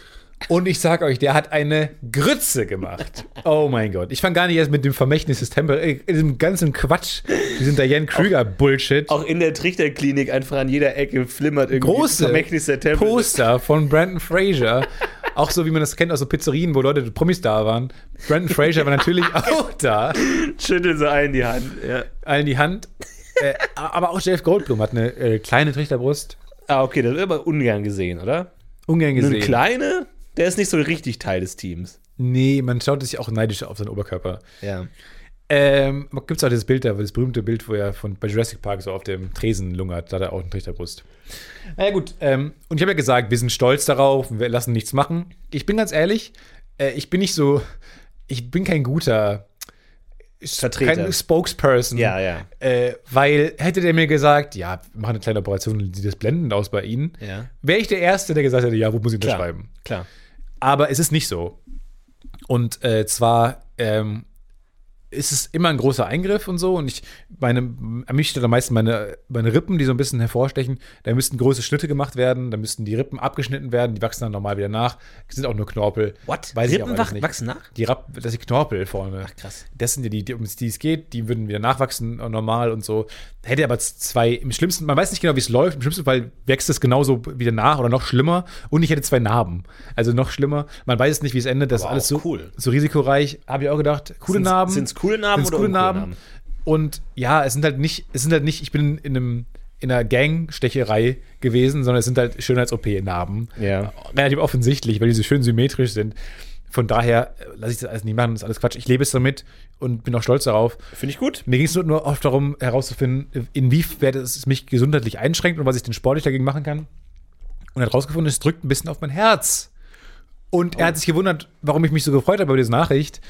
Und ich sag euch, der hat eine Grütze gemacht. Oh mein Gott. Ich fange gar nicht erst mit dem Vermächtnis des Tempels, äh, diesem ganzen Quatsch, diesem Diane Krüger-Bullshit. Auch in der Trichterklinik einfach an jeder Ecke flimmert irgendwie große Vermächtnis der Tempel. Poster von Brandon Fraser. auch so, wie man das kennt aus so Pizzerien, wo Leute Promis da waren. Brandon Fraser war natürlich auch da. Schütteln so ein die Hand. Ja. Allen die Hand. Äh, aber auch Jeff Goldblum hat eine äh, kleine Trichterbrust. Ah, okay, das wird aber ungern gesehen, oder? Ungern gesehen. eine kleine, der ist nicht so richtig Teil des Teams. Nee, man schaut sich auch neidisch auf seinen Oberkörper. Ja. Ähm, gibt es auch dieses Bild da, das berühmte Bild, wo er von, bei Jurassic Park so auf dem Tresen lungert, da hat er auch eine Trichterbrust. Naja, gut. Ähm, und ich habe ja gesagt, wir sind stolz darauf, wir lassen nichts machen. Ich bin ganz ehrlich, äh, ich bin nicht so, ich bin kein guter Vertreter. kein Spokesperson. Ja, ja. Äh, weil hätte der mir gesagt, ja, wir machen eine kleine Operation und sieht das blendend aus bei Ihnen, Ja. wäre ich der Erste, der gesagt hätte, ja, wo muss ich Klar. unterschreiben? Klar. Aber es ist nicht so. Und äh, zwar ähm, ist es immer ein großer Eingriff und so. Und ich, meine, an mich steht am meisten meine, meine Rippen, die so ein bisschen hervorstechen. Da müssten große Schnitte gemacht werden, da müssten die Rippen abgeschnitten werden, die wachsen dann normal wieder nach. Das sind auch nur Knorpel. What? Weiß Rippen wach- nicht. wachsen nach? Die Rapp, das sind Knorpel vorne. Ach, krass. Das sind ja die, die, um die es geht, die würden wieder nachwachsen äh, normal und so. Hätte aber zwei, im schlimmsten, man weiß nicht genau, wie es läuft, im schlimmsten Fall wächst es genauso wieder nach oder noch schlimmer und ich hätte zwei Narben. Also noch schlimmer. Man weiß nicht, wie es endet, das ist Wow, alles so, cool. so risikoreich. Habe ich auch gedacht. Coole Sind's- Narben. sind's coole Sind's oder coole Narben? Narben? Und ja, es sind halt nicht, es sind halt nicht, ich bin in einem in einer Gangstecherei gewesen, sondern es sind halt Schönheits-OP-Narben. Ja. Relativ offensichtlich, weil die so schön symmetrisch sind. Von daher äh, lasse ich das alles nicht machen, das ist alles Quatsch. Ich lebe es damit und bin auch stolz darauf. Finde ich gut. Mir ging es nur, nur oft darum, herauszufinden, inwiefern es mich gesundheitlich einschränkt und was ich denn sportlich dagegen machen kann. und hat rausgefunden, es drückt ein bisschen auf mein Herz. Und er hat sich gewundert, warum ich mich so gefreut habe über diese Nachricht,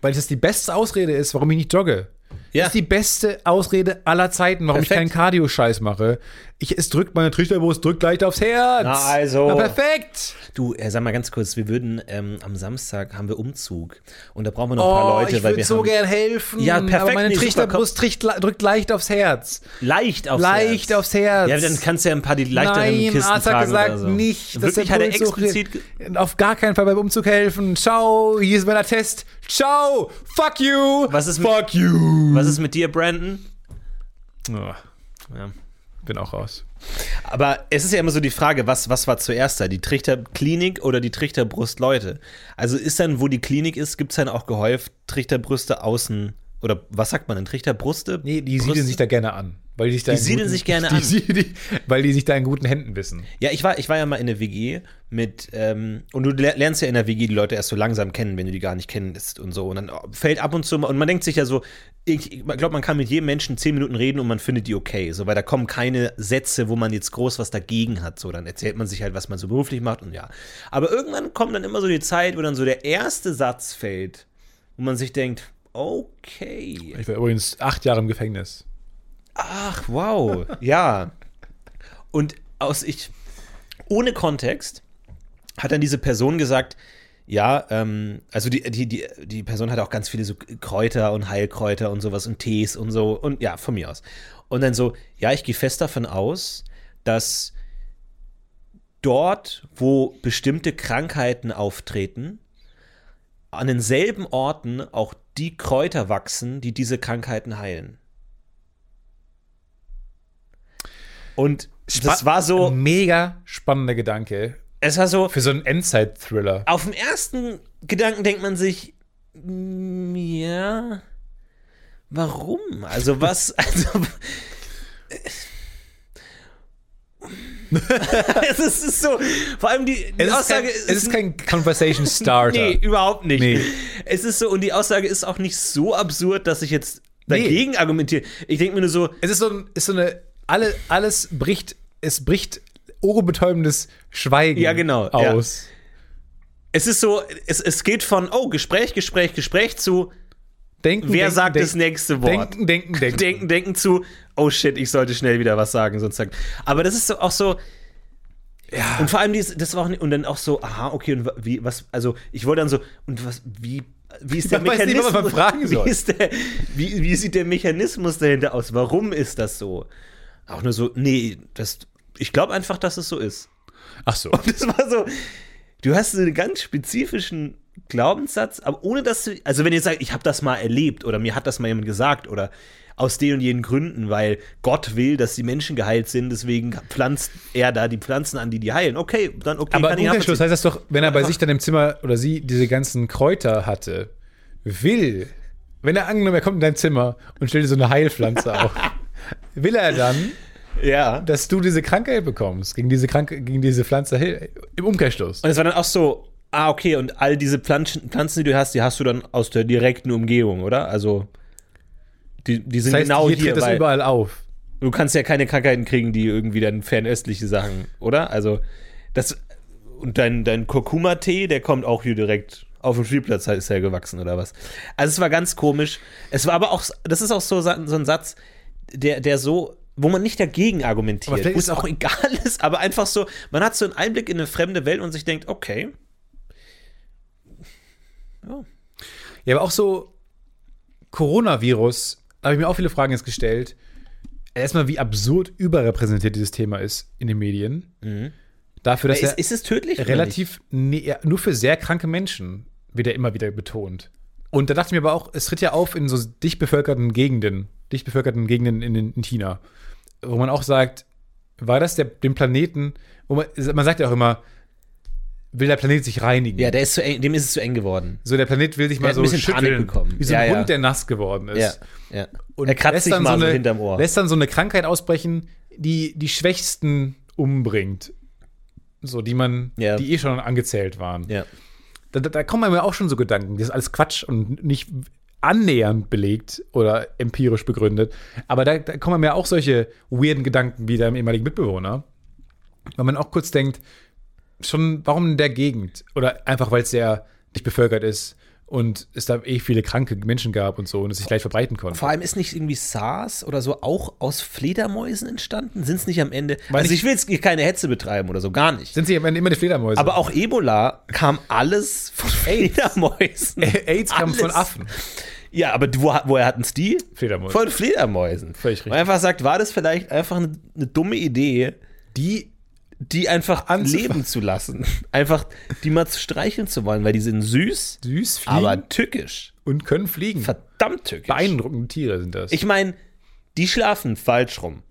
weil das die beste Ausrede ist, warum ich nicht jogge. Ja. Das ist die beste Ausrede aller Zeiten, warum ich Perfekt. keinen Cardio-Scheiß mache. Ich, es drückt meine Trichterbrust, drückt leicht aufs Herz. Na, also. Na, perfekt. Du, äh, sag mal ganz kurz, wir würden ähm, am Samstag haben wir Umzug und da brauchen wir noch ein Oh, paar Leute, ich weil würde wir so haben gern helfen. Ja, perfekt, Aber meine nee, Trichterbrust tricht, drückt leicht aufs Herz. leicht aufs leicht Herz. aufs Herz. Ja, dann kannst du ja ein paar die leichteren Nein, Kisten Arzt hat gesagt, so. nicht. Wirklich hat er explizit Auf gar keinen Fall beim Umzug helfen. Ciao, hier ist mein Attest. Ciao, fuck you. Was ist mit- fuck you. Was ist mit dir, Brandon? Oh, Ja. Bin auch raus. Aber es ist ja immer so die Frage, was, was war zuerst da? Die Trichterklinik oder die Trichterbrustleute? Also ist dann, wo die Klinik ist, gibt es dann auch gehäuft Trichterbrüste außen oder was sagt man denn? Trichterbrüste? Nee, die Brüste? siedeln sich da gerne an. Weil die sich da Die in siedeln guten, sich gerne die, an. Die, weil die sich da in guten Händen wissen. Ja, ich war, ich war ja mal in der WG mit, ähm, und du ler- lernst ja in der WG die Leute erst so langsam kennen, wenn du die gar nicht kennst und so. Und dann fällt ab und zu mal, und man denkt sich ja so, ich, ich glaube, man kann mit jedem Menschen zehn Minuten reden und man findet die okay. So, weil da kommen keine Sätze, wo man jetzt groß was dagegen hat. So, dann erzählt man sich halt, was man so beruflich macht und ja. Aber irgendwann kommt dann immer so die Zeit, wo dann so der erste Satz fällt, wo man sich denkt, okay. Ich war übrigens acht Jahre im Gefängnis. Ach, wow. ja. Und aus ich, ohne Kontext, hat dann diese Person gesagt, ja, ähm, also die, die, die, die Person hat auch ganz viele so Kräuter und Heilkräuter und sowas und Tees und so und ja, von mir aus. Und dann so, ja, ich gehe fest davon aus, dass dort, wo bestimmte Krankheiten auftreten, an denselben Orten auch die Kräuter wachsen, die diese Krankheiten heilen. Und das war so, Mega spannender Gedanke. Es war so, Für so einen Endzeit-Thriller. auf den ersten Gedanken denkt man sich, mm, ja, warum? Also was, also, es ist, ist so, vor allem die, die Es ist, Aussage kein, es ist kein Conversation Starter. Nee, überhaupt nicht. Nee. Es ist so, und die Aussage ist auch nicht so absurd, dass ich jetzt Nee. dagegen argumentiere. Ich denke mir nur so, Es ist so, ist so eine, alle, alles bricht, es bricht ohrenbetäubendes Schweigen Ja, genau, aus. es ist so, es, es geht von, oh, Gespräch, Gespräch, Gespräch zu, Denken, wer denken, sagt denken, das nächste Wort? Denken, denken, denken. denken, denken zu, oh shit, ich sollte schnell wieder was sagen, sonst sagt. Aber das ist so, auch so. Ja. Und vor allem, dies, das war auch nicht, und dann auch so, aha, okay, und wie, was, also ich wollte dann so, und was, wie, wie ist der Man weiß nicht, Mechanismus? man fragen soll. Wie, ist der, wie, wie sieht der Mechanismus dahinter aus? Warum ist das so? Auch nur so, nee, das, ich glaube einfach, dass es so ist. Ach so. Und das war so, du hast so einen ganz spezifischen Glaubenssatz, aber ohne dass du, also wenn ihr sagt, ich habe das mal erlebt oder mir hat das mal jemand gesagt oder aus den und jenen Gründen, weil Gott will, dass die Menschen geheilt sind, deswegen pflanzt er da die Pflanzen an, die die heilen. Okay, dann okay, Aber im Umkehrschluss heißt das doch, wenn er bei sich dann im Zimmer oder sie diese ganzen Kräuter hatte, will, wenn er angenommen, er kommt in dein Zimmer und stellt dir so eine Heilpflanze auf, will er dann, Ja. dass du diese Krankheit bekommst, gegen diese Kranke, gegen diese Pflanze im Umkehrschluss. Und es war dann auch so, ah, okay, und all diese Pflanzen, Pflanzen, die du hast, die hast du dann aus der direkten Umgebung, oder? Also, die, die sind Das heißt, genau hier hier, tritt das überall auf. du kannst ja keine Krankheiten kriegen, die irgendwie dann fernöstliche Sachen, oder? Also, das, und dein, dein Kurkuma-Tee, der kommt auch hier direkt auf dem Spielplatz, ist er gewachsen, oder was? Also, es war ganz komisch. Es war aber auch, das ist auch so, so ein Satz, der, der so, wo man nicht dagegen argumentiert, wo es auch egal ist, aber einfach so, man hat so einen Einblick in eine fremde Welt und sich denkt, okay, Ja, aber auch so Coronavirus, da habe ich mir auch viele Fragen jetzt gestellt. Erstmal, wie absurd überrepräsentiert dieses Thema ist in den Medien. Dafür, dass ist, er ist es tödlich? relativ ja, nur für sehr kranke Menschen wird er immer wieder betont. Und da dachte ich mir aber auch, es tritt ja auf in so dicht bevölkerten Gegenden, dicht bevölkerten Gegenden in, in China, wo man auch sagt, war das der, dem Planeten, wo man, man sagt ja auch immer, will der Planet sich reinigen. Ja, der ist zu eng, dem ist es zu eng geworden. so der Planet will sich mal so ein bisschen Panik schütteln, bekommen. wie so Ja, ein ja. Hund, der nass geworden ist. Ja, ja. Und er kratzt sich dann mal so so eine, hinterm Ohr. Lässt dann so eine Krankheit ausbrechen, die die Schwächsten umbringt. So, die man, Ja. die eh schon angezählt waren. ja. Da, da, da kommen mir auch schon so Gedanken, das ist alles Quatsch und nicht annähernd belegt oder empirisch begründet. Aber da, da kommen mir auch solche weirden Gedanken wie deinem ehemaligen Mitbewohner. weil man auch kurz denkt, schon, warum in der Gegend? Oder einfach, weil es sehr dicht bevölkert ist und es da eh viele kranke Menschen gab und so und es sich gleich verbreiten konnte. Vor allem ist nicht irgendwie SARS oder so auch aus Fledermäusen entstanden? Sind es nicht am Ende? Weiß also ich- ich will jetzt keine Hetze betreiben oder so, gar nicht. Sind sie am Ende immer die Fledermäuse? Aber auch Ebola kam alles von Fledermäusen. AIDS kam von Alles. Affen. Ja, aber wo, woher hatten es die? Fledermäuse. Von Fledermäusen. Völlig richtig. Und einfach sagt, war das vielleicht einfach eine, eine dumme Idee, Die die einfach Anzufangen. leben zu lassen. Einfach die mal zu streicheln zu wollen, weil die sind süß, süß fliegen aber tückisch. und können fliegen. Verdammt tückisch. Beeindruckende Tiere sind das. Ich meine, die schlafen falsch rum.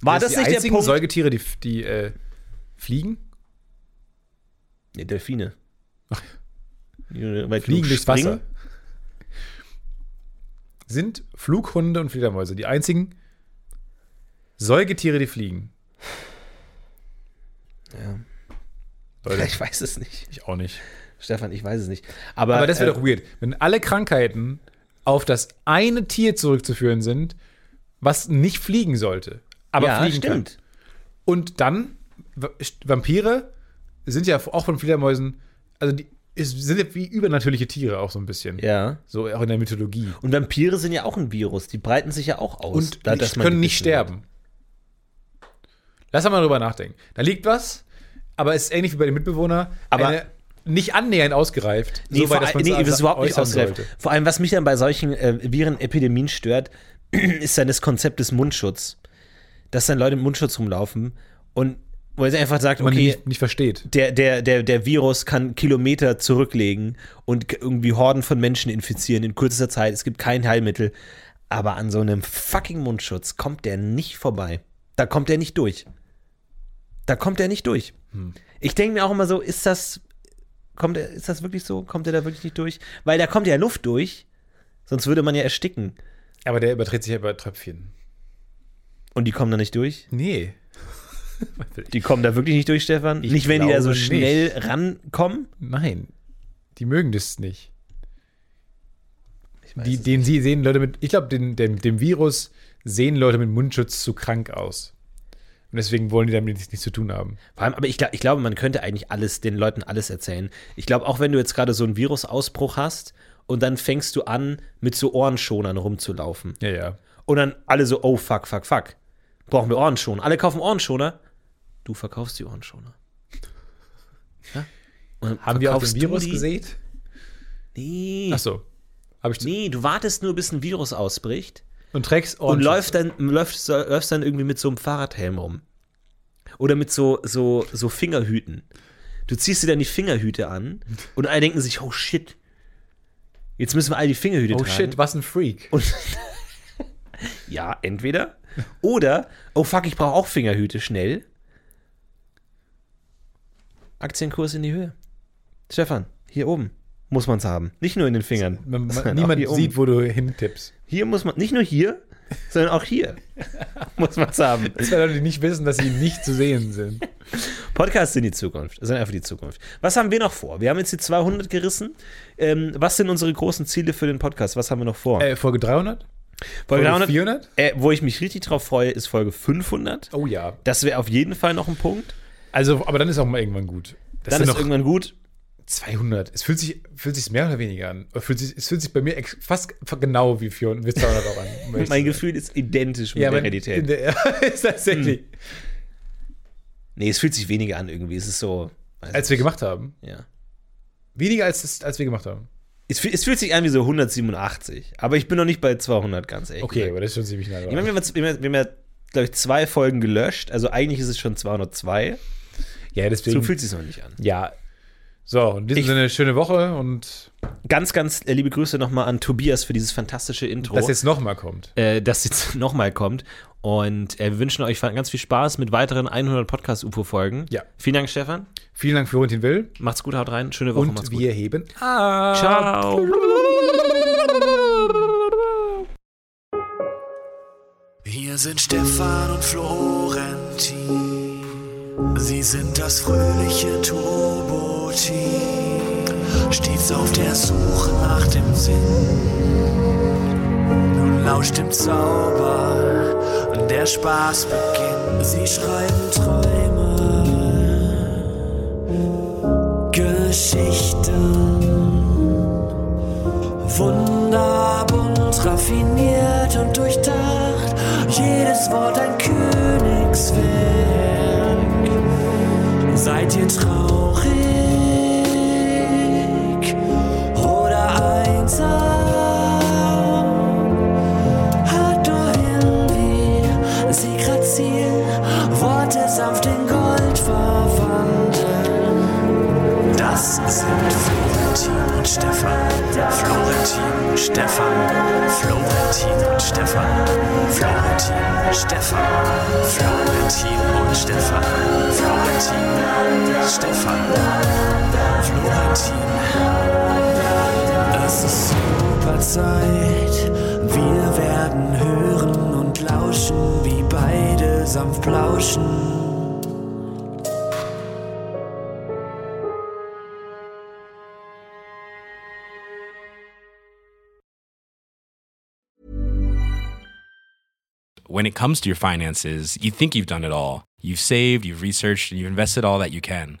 War das, die nicht der einzigen Punkt? Säugetiere, die, die äh, fliegen? Nee, Delfine. Die weit Fliegen durchs. Wasser. Sind Flughunde und Fledermäuse die einzigen Säugetiere, die fliegen? Ja. Leute, Ich weiß es nicht. ich auch nicht. Stefan, ich weiß es nicht. Aber, Aber das wäre äh, doch weird, wenn alle Krankheiten auf das eine Tier zurückzuführen sind, was nicht fliegen sollte, aber ja, fliegen stimmt. kann. Und dann, Vampire sind ja auch von Fledermäusen, also die sind ja wie übernatürliche Tiere auch so ein bisschen. Ja. So auch in der Mythologie. Und Vampire sind ja auch ein Virus. Die breiten sich ja auch aus. Und da- die dass können nicht gebissen wird. Lass mal drüber nachdenken. Da liegt was, aber es ist ähnlich wie bei den Mitbewohnern, Aber- nicht annähernd ausgereift. Nee, so vor weit, dass nee, das ist überhaupt nicht ausgereift. sollte. Vor allem, was mich dann bei solchen äh, Virenepidemien stört, ist dann das Konzept des Mundschutz. Dass dann Leute mit Mundschutz rumlaufen und wo er einfach sagt, Man okay, nicht, nicht versteht. der, der, der, der Virus kann Kilometer zurücklegen und irgendwie Horden von Menschen infizieren in kürzester Zeit. Es gibt kein Heilmittel. Aber an so einem fucking Mundschutz kommt der nicht vorbei. Da kommt der nicht durch. Da kommt der nicht durch. Ich denke mir auch immer so, ist das, kommt er, ist das wirklich so? Kommt der da wirklich nicht durch? Weil da kommt ja Luft durch, sonst würde man ja ersticken. Aber der überträgt sich ja über Tröpfchen. Und die kommen da nicht durch? Nee. Die kommen da wirklich nicht durch, Stefan? Ich nicht, wenn die da so schnell rankommen? Nein. Die mögen das nicht. Die, den sie sehen Leute mit, ich glaube, dem, dem Virus sehen Leute mit Mundschutz zu krank aus. Und deswegen wollen die damit nichts, zu tun haben. Vor allem, aber ich, ich glaube, man könnte eigentlich alles, den Leuten alles erzählen. Ich glaube, auch wenn du jetzt gerade so einen Virusausbruch hast und dann fängst du an, mit so Ohrenschonern rumzulaufen. Ja, ja. Und dann alle so, oh fuck, fuck, fuck. Brauchen wir Ohrenschoner. Alle kaufen Ohrenschoner. Du verkaufst die Ohrenschoner. Ja? Haben wir auch verkaufst den Virus gesehen? Nee. Ach so. Hab ich Nee, du wartest nur, bis ein Virus ausbricht Und trägst und läufst dann, läufst, läufst dann irgendwie mit so einem Fahrradhelm rum. Oder mit so, so, so Fingerhüten. Du ziehst dir dann die Fingerhüte an und alle denken sich, oh shit. Jetzt müssen wir all die Fingerhüte Oh tragen. shit, was ein Freak. Und ja, entweder. Oder, oh fuck, ich brauche auch Fingerhüte, schnell. Aktienkurs in die Höhe. Stefan, hier oben muss man es haben. Nicht nur in den Fingern. Man, man, niemand sieht, wo du hintippst. Hier muss man, nicht nur hier, sondern auch hier muss man es haben. Das wäre Leute, die nicht wissen, dass sie nicht zu sehen sind. Podcasts sind die Zukunft. Das sind einfach die Zukunft. Was haben wir noch vor? Wir haben jetzt die 200 gerissen. Ähm, was sind unsere großen Ziele für den Podcast? Was haben wir noch vor? Äh, Folge 300? Folge 300, 400? äh, wo ich mich richtig drauf freue, ist Folge 500. Oh ja. Das wäre auf jeden Fall noch ein Punkt. Also, aber dann ist auch mal irgendwann gut. Das Dann ist noch irgendwann gut. 200. Es fühlt sich, fühlt sich mehr oder weniger an. Fühlt sich, es fühlt sich bei mir fast genau wie 400, wie 200 auch an. um Mein. Gefühl ist identisch mit ja, der Realität. in der- ist tatsächlich. nee, es fühlt sich weniger an irgendwie. Es ist so. Als wir gemacht haben. ja. Weniger als, als wir gemacht haben. es, es fühlt sich an wie so 187. Aber ich bin noch nicht bei 200, ganz ehrlich. Okay, gesagt. aber das ist schon ziemlich nah Ich meine, wir haben, wir haben, wir haben ja, glaube ich, zwei Folgen gelöscht. Also eigentlich ist es schon 202. Ja, deswegen. So fühlt es sich noch nicht an. ja. So, in diesem Ich- Sinne, schöne Woche und Ganz, ganz äh, liebe Grüße nochmal an Tobias für dieses fantastische Intro. dass jetzt nochmal kommt. äh, das jetzt nochmal kommt. Und äh, wir wünschen euch ganz viel Spaß mit weiteren 100 Podcast-UFO-Folgen. Ja. Vielen Dank, Stefan. Vielen Dank, Florentin Will. Macht's gut, haut rein. Schöne Woche. macht's Und gut. wir heben ab. Ciao. Hier sind Stefan und Florentin. Sie sind das fröhliche Turbo-Team stets auf der Suche nach dem Sinn. Nun lauscht dem Zauber und der Spaß beginnt. Sie schreiben Träume, Geschichten, wunderbunt, raffiniert und durchdacht. Jedes Wort ein Königswerk. Seid ihr traurig? Florentin und Stefan. Florentin Es ist super Zeit. Wir werden hören und lauschen, wie beide sanft plauschen. when it comes to your finances, you think you've done it all. You've saved, you've researched, and you've invested all that you can.